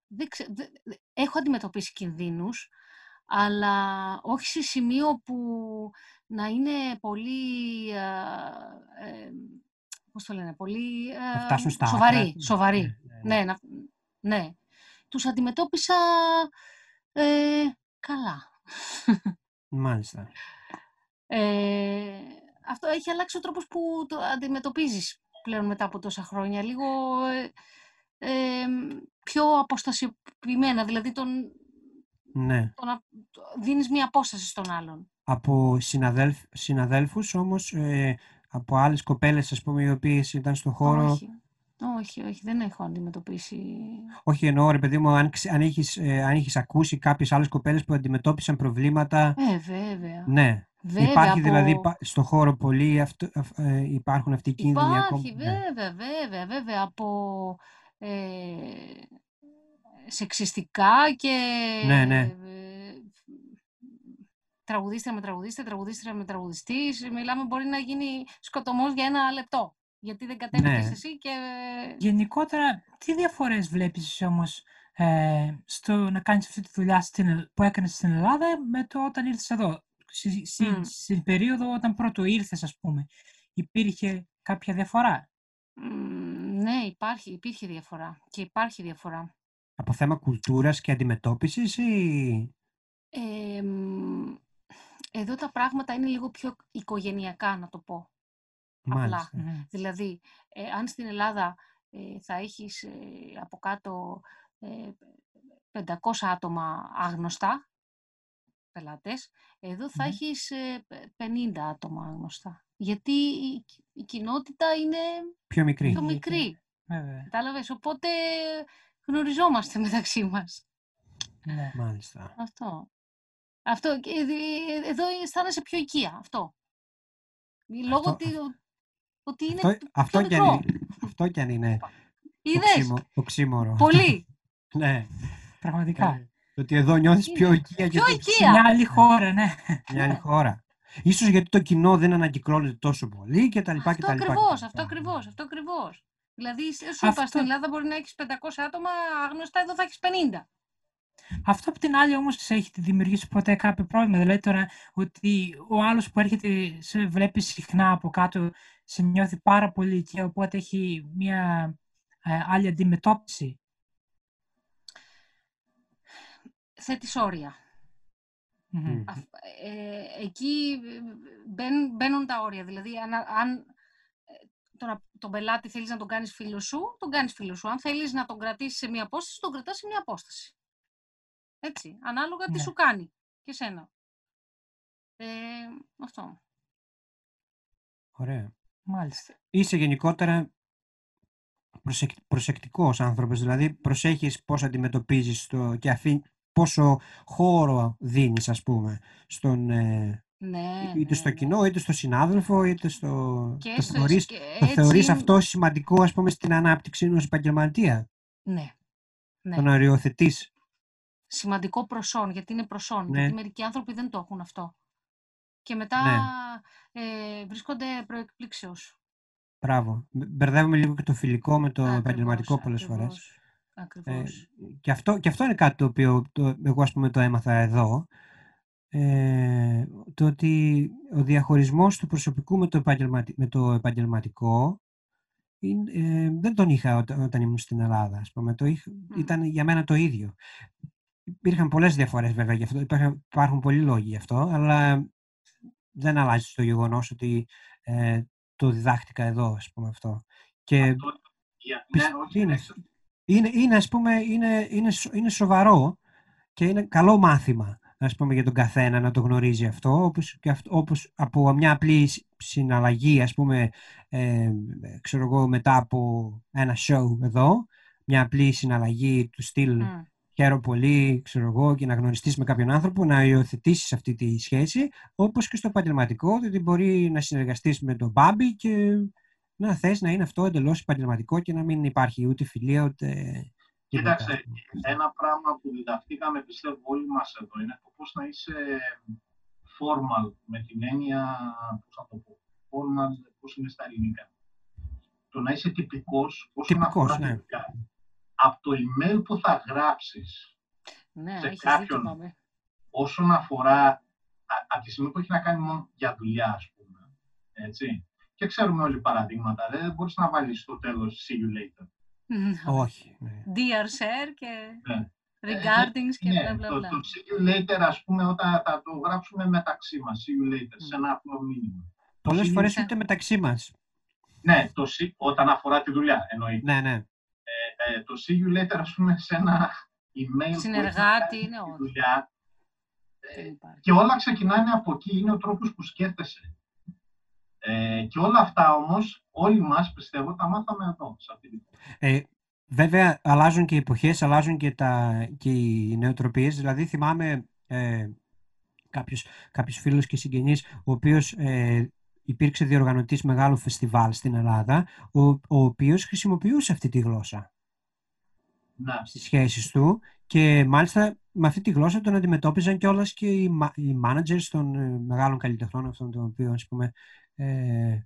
B: δεν ξε- δε- δε- έχω αντιμετωπίσει κινδύνους, αλλά όχι σε σημείο που να είναι πολύ, α, ε, πώς το λένε, πολύ
A: Να
B: ε,
A: φτάσουν στα
B: σοβαροί,
A: άκρα.
B: σοβαροί.
A: Ναι, ναι, ναι.
B: Ναι, να, ναι. Τους αντιμετώπισα ε, καλά.
A: Μάλιστα.
B: Ε, αυτό έχει αλλάξει ο τρόπος που το αντιμετωπίζεις πλέον μετά από τόσα χρόνια. Λίγο ε, ε, πιο αποστασιοποιημένα, δηλαδή τον,
A: Ναι.
B: τον, α- το- δίνεις μία απόσταση στον άλλον.
A: Από συναδέλφ, συναδέλφους όμως, ε, από άλλες κοπέλες, ας πούμε, οι οποίες ήταν στο χώρο...
B: Όχι, όχι, όχι, δεν έχω αντιμετωπίσει.
A: Όχι, εννοώ, ρε παιδί μου, αν, ξε- αν, έχεις, ε, αν έχεις ακούσει κάποιες άλλες κοπέλες που αντιμετώπισαν προβλήματα...
B: Ε, βέβαια.
A: Ναι.
B: βέβαια
A: Υπάρχει δηλαδή
B: από-
A: πα- στο χώρο πολύ αυτό, αυ- ε, υπάρχουν αυτοί οι κίνδυνοι
B: Υπάρχει,
A: ακόμα. Ναι.
B: βέβαια, βέβαια, βέβαια, από ε, σεξιστικά και
A: Ναι, ναι.
B: ε, τραγουδίστρια με τραγουδίστρια, τραγουδίστρια με τραγουδιστής. Μιλάμε, μπορεί να γίνει σκοτωμός για ένα λεπτό. Γιατί δεν κατέβηκες
A: Ναι.
B: εσύ και...
D: Γενικότερα, τι διαφορές βλέπεις εσύ όμως ε, στο να κάνεις αυτή τη δουλειά στην, Ε- που έκανες στην Ελλάδα με το όταν ήρθες εδώ; Στη, στη-
B: Μμ.
D: Στην περίοδο όταν πρώτο ήρθες, ας πούμε, υπήρχε κάποια διαφορά;
B: Μ, ναι, υπάρχει, υπήρχε διαφορά και υπάρχει διαφορά.
A: Από θέμα κουλτούρας και αντιμετώπισης ή...
B: Ε, μ, εδώ τα πράγματα είναι λίγο πιο οικογενειακά, να το πω. Απλά.
A: Μάλιστα.
D: Μμ.
B: Δηλαδή, ε, αν στην Ελλάδα ε, θα έχεις ε, από κάτω ε, 500 άτομα άγνωστα, πελάτες, εδώ θα
D: Μμμ.
B: έχεις ε, π- 50 άτομα άγνωστα. Γιατί η, η κοινότητα είναι
A: Πιο μικρή.
B: πιο
D: Λίγη,
B: μικρή,
D: Βέβαια.
B: κατάλαβες, οπότε γνωριζόμαστε μεταξύ μας.
D: Ναι.
A: Μάλιστα.
B: Αυτό. Αυτό. και, ε, Εδώ αισθάνεσαι πιο οικία, αυτό. Λόγω
A: Αυτό-
B: ότι, ότι είναι
A: Αυτό, αυτό,
B: πιο
A: κι αν
B: μικρό.
A: είναι, αυτό κι αν είναι
B: Είδες,
A: οξύμο- οξύμορο.
B: πολύ.
A: ναι.
D: Πραγματικά.
A: Ε, Το ότι εδώ νιώθεις πιο
B: Είναι
A: οικία και
B: πιο
A: το-
D: Σε
B: οικία.
D: μια άλλη χώρα, ναι.
A: μια άλλη χώρα. Ίσως γιατί το κοινό δεν ανακυκλώνεται τόσο πολύ και τα λοιπά και
B: Αυτό
A: τα λοιπά. και τα
B: ακριβώς,
A: λοιπά.
B: αυτό ακριβώς, αυτό ακριβώς. Δηλαδή, σου
D: Αυτό-
B: είπα, στην Ελλάδα μπορεί να έχεις 500 άτομα άγνωστα, εδώ θα έχεις 50.
D: Αυτό απ' την άλλη όμως σε έχει δημιουργήσει ποτέ κάποιο πρόβλημα. Δηλαδή τώρα ότι ο άλλος που έρχεται σε βλέπει συχνά από κάτω σε νιώθει πάρα πολύ και οπότε έχει μια ε, άλλη αντιμετώπιση.
B: Θέτεις όρια.
D: Μμμ.
A: Μμ.
B: Αφ- ε, εκεί ε, μπαίνουν, μπαίνουν τα όρια. Δηλαδή, αν, αν ε, τον, τον πελάτη θέλεις να τον κάνεις φίλο σου, τον κάνεις φίλο σου. Αν θέλεις να τον κρατήσεις σε μία απόσταση, τον κρατάς σε μία απόσταση. Έτσι, ανάλογα τι
D: Ναι.
B: σου κάνει και σένα. Ε, αυτό.
A: Ωραία.
D: Μάλιστα.
A: Είσαι γενικότερα προσεκ, προσεκτικός άνθρωπος, δηλαδή προσέχεις πώς αντιμετωπίζεις το, και αφή, πόσο χώρο δίνεις, ας πούμε, στον, ε,
B: Ναι,
A: είτε
B: ναι,
A: στο
B: ναι.
A: κοινό, είτε στο συνάδελφο, είτε στο...
B: Και
A: το
B: στο-
A: θεωρείς,
B: και
A: το
B: έτσι
A: θεωρείς
B: είναι-
A: αυτό σημαντικό, ας πούμε, στην ανάπτυξη ενός επαγγελματία,
B: Ναι. ναι.
A: το να οριοθετείς.
B: σημαντικό προσόν, γιατί είναι προσόν.
A: Ναι.
B: Γιατί μερικοί άνθρωποι δεν το έχουν αυτό. Και μετά
A: Ναι.
B: ε, βρίσκονται προεκπλήξεως.
A: Μπράβο. Μπε- Μπερδεύουμε λίγο και το φιλικό με το
B: Ακριβώς,
A: επαγγελματικό πολλές φορές.
B: ακριβώς,
A: Ε,
B: Ακριβώς.
A: και, αυτό, και αυτό είναι κάτι το οποίο το, εγώ ας πούμε το έμαθα εδώ. Ε, το ότι ο διαχωρισμός του προσωπικού με το, επαγγελματι- με το επαγγελματικό είναι, ε, δεν τον είχα όταν, όταν ήμουν στην Ελλάδα. Ας πούμε. Το είχα,
B: Μμ.
A: ήταν για μένα το ίδιο. Υπήρχαν πολλές διαφορές βέβαια γι' αυτό. Υπάρχουν, υπάρχουν πολλοί λόγοι γι' αυτό, αλλά δεν αλλάζει το γεγονός ότι ε, το διδάχτηκα εδώ, ας πούμε αυτό. Και
C: Αυτό, για, ναι,
A: Πισ-
C: όχι,
A: είναι.
C: εντάξει.
A: είναι, είναι, ας πούμε, είναι, είναι, σο- είναι σοβαρό και είναι καλό μάθημα. Ας πούμε, για τον καθένα να το γνωρίζει αυτό, όπως, και αυτό, όπως από μια απλή συναλλαγή, ας πούμε, ε, ξέρω εγώ, μετά από ένα show εδώ, μια απλή συναλλαγή του στυλ
B: Μμ.
A: χαίρομαι πολύ, ξέρω εγώ, και να γνωριστείς με κάποιον άνθρωπο, να υιοθετήσεις αυτή τη σχέση, όπως και στο επαγγελματικό, ότι μπορεί να συνεργαστείς με τον Μπάμπη και να θες να είναι αυτό εντελώς επαγγελματικό και να μην υπάρχει ούτε φιλία, ούτε τίποτα.
C: Κοίταξε, ένα πράγμα που διδαχτήκαμε πιστεύω όλοι μας εδώ είναι το πώς να είσαι formal με την έννοια, πώς θα το πω, formal, πώς είναι στα ελληνικά. Το να είσαι τυπικός όσον
A: Τυπικός,
C: αφορά
A: ναι.
C: τη δουλειά. Από το email που θα γράψεις
B: Ναι,
C: σε
B: έχεις
C: κάποιον.
B: δίκιο, Μπάμπη.
C: όσον αφορά α- από τη στιγμή που έχει να κάνει μόνο για δουλειά, ας πούμε. Έτσι. Και ξέρουμε όλοι παραδείγματα. Δεν μπορείς να βάλεις στο τέλος see you later.
B: Μμ.
A: Όχι. ναι.
B: Dear Sir και
C: Ναι.
B: regardings και
C: Ναι,
B: μπλα μπλα
C: το,
B: μπλα.
C: το see you later, ας πούμε, όταν θα το γράψουμε μεταξύ μας, see you later, σε ένα απλό μήνυμα. Το
A: Πολλές
C: see you-
A: φορές ούτε μεταξύ μας.
C: Ναι, το see, όταν αφορά τη δουλειά, εννοείται.
A: Ναι, ναι.
C: Ε, το see you later, ας πούμε, σε ένα email που
B: Συνεργάτη
C: έχει να κάνει
B: είναι
C: τη
B: όχι.
C: δουλειά,
B: Δεν υπάρχει.
C: Και όλα ξεκινάνε από εκεί, είναι ο τρόπος που σκέφτεσαι. Ε, και όλα αυτά όμως, όλοι μας πιστεύω, τα μάθαμε εδώ, σε αυτή τη
A: Ε, βέβαια, αλλάζουν και οι εποχές, αλλάζουν και, τα, και οι νεοτροπίες. Δηλαδή, θυμάμαι ε, κάποιος, κάποιος φίλος και συγγενής, ο οποίος ε, υπήρξε διοργανωτής μεγάλου φεστιβάλ στην Ελλάδα, ο, ο οποίος χρησιμοποιούσε αυτή τη γλώσσα
C: Ναι,
A: στις σχέσεις του και μάλιστα με αυτή τη γλώσσα τον αντιμετώπιζαν κιόλας και οι, μα- οι managers των ε, μεγάλων καλλιτεχνών αυτών των οποίων ας πούμε, ε,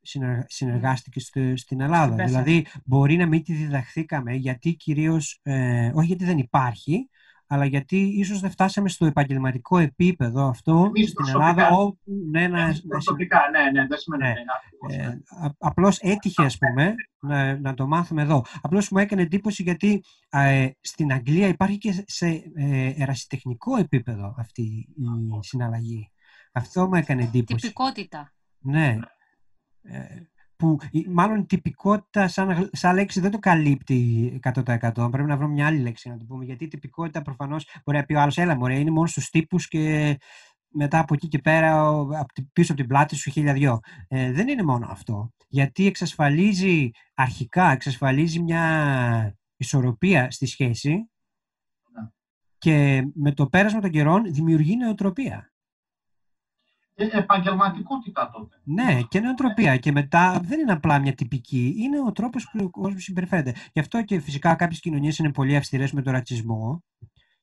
A: συνεργα- συνεργάστηκε στο- στην Ελλάδα.
D: Στην Πέσα.
A: δηλαδή μπορεί να μην τη διδαχθήκαμε γιατί κυρίως, ε, όχι γιατί δεν υπάρχει, αλλά γιατί ίσως δεν φτάσαμε στο επαγγελματικό επίπεδο αυτό
C: Εμείς
A: στην
C: προσωπικά.
A: Ελλάδα όπου ναι, να,
C: Εμείς
A: να
C: προσωπικά, ναι, ναι, δεν σημαίνει
A: Ναι.
C: ότι είναι ακριβώς, ναι.
A: ε, α- απλώς έτυχε, ας πούμε, να, να το μάθουμε εδώ. Απλώς μου έκανε εντύπωση γιατί ε, στην Αγγλία υπάρχει και σε ε, ερασιτεχνικό επίπεδο αυτή η συναλλαγή. Αυτό μου έκανε εντύπωση.
B: Τυπικότητα.
A: Ναι. Ε, που η- μάλλον η τυπικότητα σαν, γλ- σαν λέξη δεν το καλύπτει 100%. Πρέπει να βρούμε μια άλλη λέξη να το πούμε. Γιατί η τυπικότητα προφανώς μπορεί να πει ο άλλος, έλα μωρέ, είναι μόνος στους τύπους και μετά από εκεί και πέρα ο- απ' τη- πίσω από την πλάτη σου χίλια δυο. Ε, δεν είναι μόνο αυτό. Γιατί εξασφαλίζει, αρχικά εξασφαλίζει μια ισορροπία στη σχέση
C: Ναι.
A: και με το πέρασμα των καιρών δημιουργεί νοοτροπία.
C: Ε, επαγγελματικότητα τότε.
A: Ναι, και νοοτροπία. Και μετά δεν είναι απλά μια τυπική, είναι ο τρόπος που ο κόσμος συμπεριφέρεται. Γι' αυτό και φυσικά κάποιες κοινωνίες είναι πολύ αυστηρές με τον ρατσισμό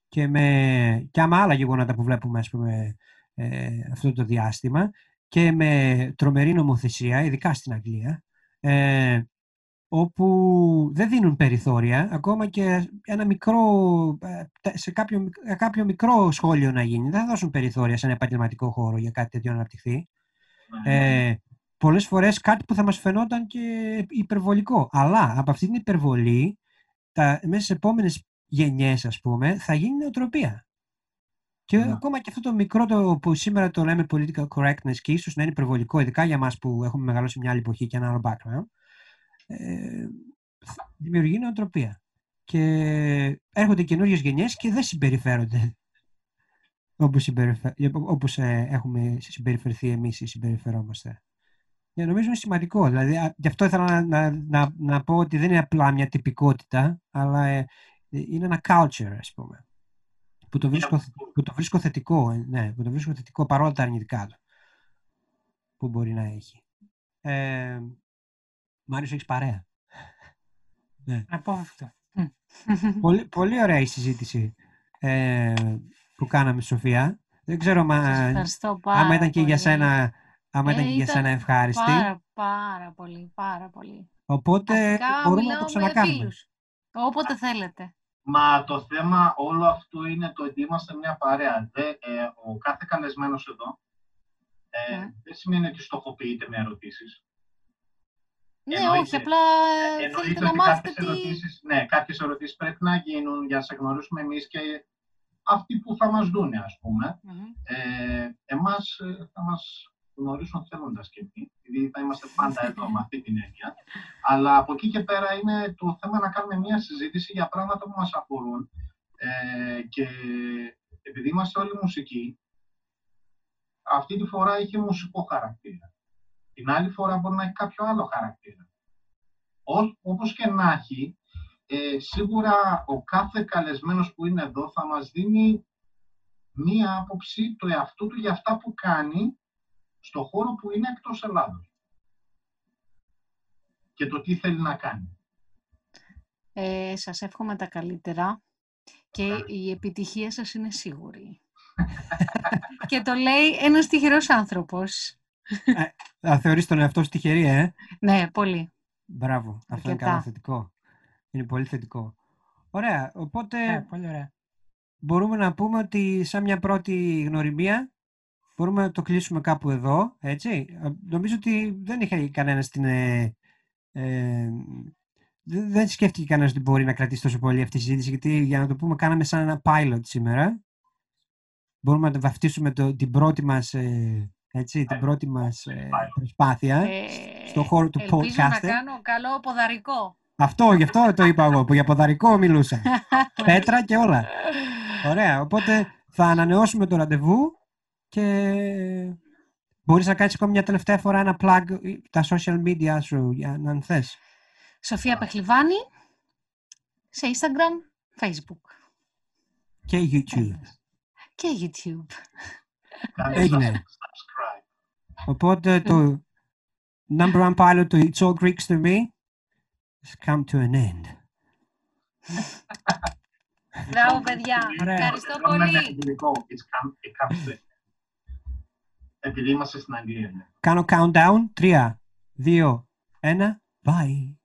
A: και με, και με άλλα γεγονότα που βλέπουμε, ας πούμε, ε, αυτό το διάστημα και με τρομερή νομοθεσία, ειδικά στην Αγγλία, ε, όπου δεν δίνουν περιθώρια, ακόμα και ένα μικρό, ε, τε- σε κάποιο, μικ- ε, κάποιο μικρό σχόλιο να γίνει. Δεν θα δώσουν περιθώρια σε ένα επαγγελματικό χώρο για κάτι τέτοιο να αναπτυχθεί
C: Ναι.
A: ε, πολλές φορές κάτι που θα μας φαινόταν και υπερβολικό. Αλλά από αυτή την υπερβολή, τα, μέσα σε επόμενες γενιές, ας πούμε, θα γίνει νοοτροπία. Και
C: Ναι.
A: ακόμα και αυτό το μικρό το που σήμερα το λέμε political correctness και ίσως να είναι υπερβολικό, ειδικά για μας που έχουμε μεγαλώσει μια άλλη εποχή και ένα άλλο background, ε, θα- δημιουργεί νοοτροπία. Και έρχονται καινούριες γενιές και δεν συμπεριφέρονται όπως, συμπεριφε... όπως ε, έχουμε συμπεριφερθεί εμείς ή συμπεριφερόμαστε. Και νομίζω είναι σημαντικό. Δηλαδή, α, γι' αυτό ήθελα να, να, να, να πω ότι δεν είναι απλά μια τυπικότητα, αλλά ε, είναι ένα culture, ας πούμε. Που το βρίσκω, που το βρίσκω θετικό, ε, ναι, που το βρίσκω θετικό παρόλα τα αρνητικά του που μπορεί να έχει. Ε, Μάριος, έχεις παρέα. Ναι.
D: Απόφευκτο.
A: πολύ, πολύ ωραία η συζήτηση ε, που κάναμε, Σοφία. Δεν ξέρω μα,
B: Σας ευχαριστώ πάρα
A: άμα ήταν και για
B: πολύ.
A: σένα, άμα
B: Ε,
A: ήταν και για
B: ήταν
A: σένα ευχάριστη.
B: Πάρα, πάρα πολύ, πάρα πολύ.
A: Οπότε
B: Αρχικά
A: μπορούμε
B: μιλάω
A: να το
B: με
A: ξανακάνουμε.
B: φίλους. Όποτε θέλετε.
C: Μα το θέμα όλο αυτό είναι το ότι είμαστε μια παρέα. Δε, ε, ο κάθε καλεσμένος εδώ ε,
B: Ναι.
C: δεν σημαίνει ότι στοχοποιείται με ερωτήσεις.
B: Ναι,
C: Εννοείται.
B: όχι, απλά
C: Ε,
B: θέλετε
C: εννοείται
B: να
C: ότι
B: μάθετε
C: κάποιες
B: τι...
C: ερωτήσεις, ναι, κάποιες ερωτήσεις πρέπει να γίνουν για να σε γνωρίσουμε εμείς και αυτοί που θα μας δούνε, ας πούμε.
B: Μμμ.
C: Ε, εμάς ε, θα μας γνωρίσουν θέλοντας και εκεί, επειδή θα είμαστε πάντα εδώ με αυτή την έννοια. Αλλά από εκεί και πέρα είναι το θέμα να κάνουμε μια συζήτηση για πράγματα που μας αφορούν ε, και επειδή είμαστε όλοι μουσικοί, αυτή τη φορά είχε μουσικό χαρακτήρα. Την άλλη φορά μπορεί να έχει κάποιο άλλο χαρακτήρα. Ό, όπως και να έχει, ε, σίγουρα ο κάθε καλεσμένος που είναι εδώ θα μας δίνει μία άποψη του εαυτού του για αυτά που κάνει στο χώρο που είναι εκτός Ελλάδος. Και το τι θέλει να κάνει.
B: Ε, σας εύχομαι τα καλύτερα και η επιτυχία σας είναι σίγουρη. και το λέει ένας τυχερός άνθρωπος.
A: Θα θεωρείς τον εαυτό σου τυχερή, ε;
B: Ναι, πολύ.
A: Μπράβο. Αυτό είναι
B: Αρκετά.
A: καλό θετικό. Είναι πολύ θετικό. Ωραία. Οπότε
D: Ε, πολύ ωραία.
A: μπορούμε να πούμε ότι σαν μια πρώτη γνωριμία μπορούμε να το κλείσουμε κάπου εδώ, έτσι. Ε, Νομίζω ότι δεν είχε κανένα την... Ε, ε, δεν δεν σκέφτηκε κανένας ότι μπορεί να κρατήσει τόσο πολύ αυτή η συζήτηση, γιατί για να το πούμε, κάναμε σαν ένα pilot σήμερα. Μπορούμε να το βαφτίσουμε το, την πρώτη μας, ε, έτσι, την πρώτη μας ε, προσπάθεια
B: Ε,
A: στον χώρο του
B: ελπίζω να
A: podcast.
B: κάνω καλό ποδαρικό.
A: Αυτό, γι' αυτό το είπα εγώ, που για ποδαρικό μιλούσα. Πέτρα και όλα. Ωραία, οπότε θα ανανεώσουμε το ραντεβού και μπορείς να κάνεις ακόμη μια τελευταία φορά ένα plug ε, τα social media σου, για να αν θες.
B: Σοφία Πεχλιβάνη σε Instagram, Facebook
A: Και YouTube.
B: και YouTube.
C: Κάντε
A: Έγινε.
C: subscribe.
A: Οπότε το number one pilot του It's All Greeks to Me has come to an end.
B: Μπράβο, παιδιά.
D: Ωραία.
B: Ευχαριστώ
C: Λέω με
B: πολύ.
C: αγγλικό. It's come, it comes to- Επειδή είμαστε στην Αγγλία. ναι.
A: Κάνω countdown. 3, 2, 1. Bye.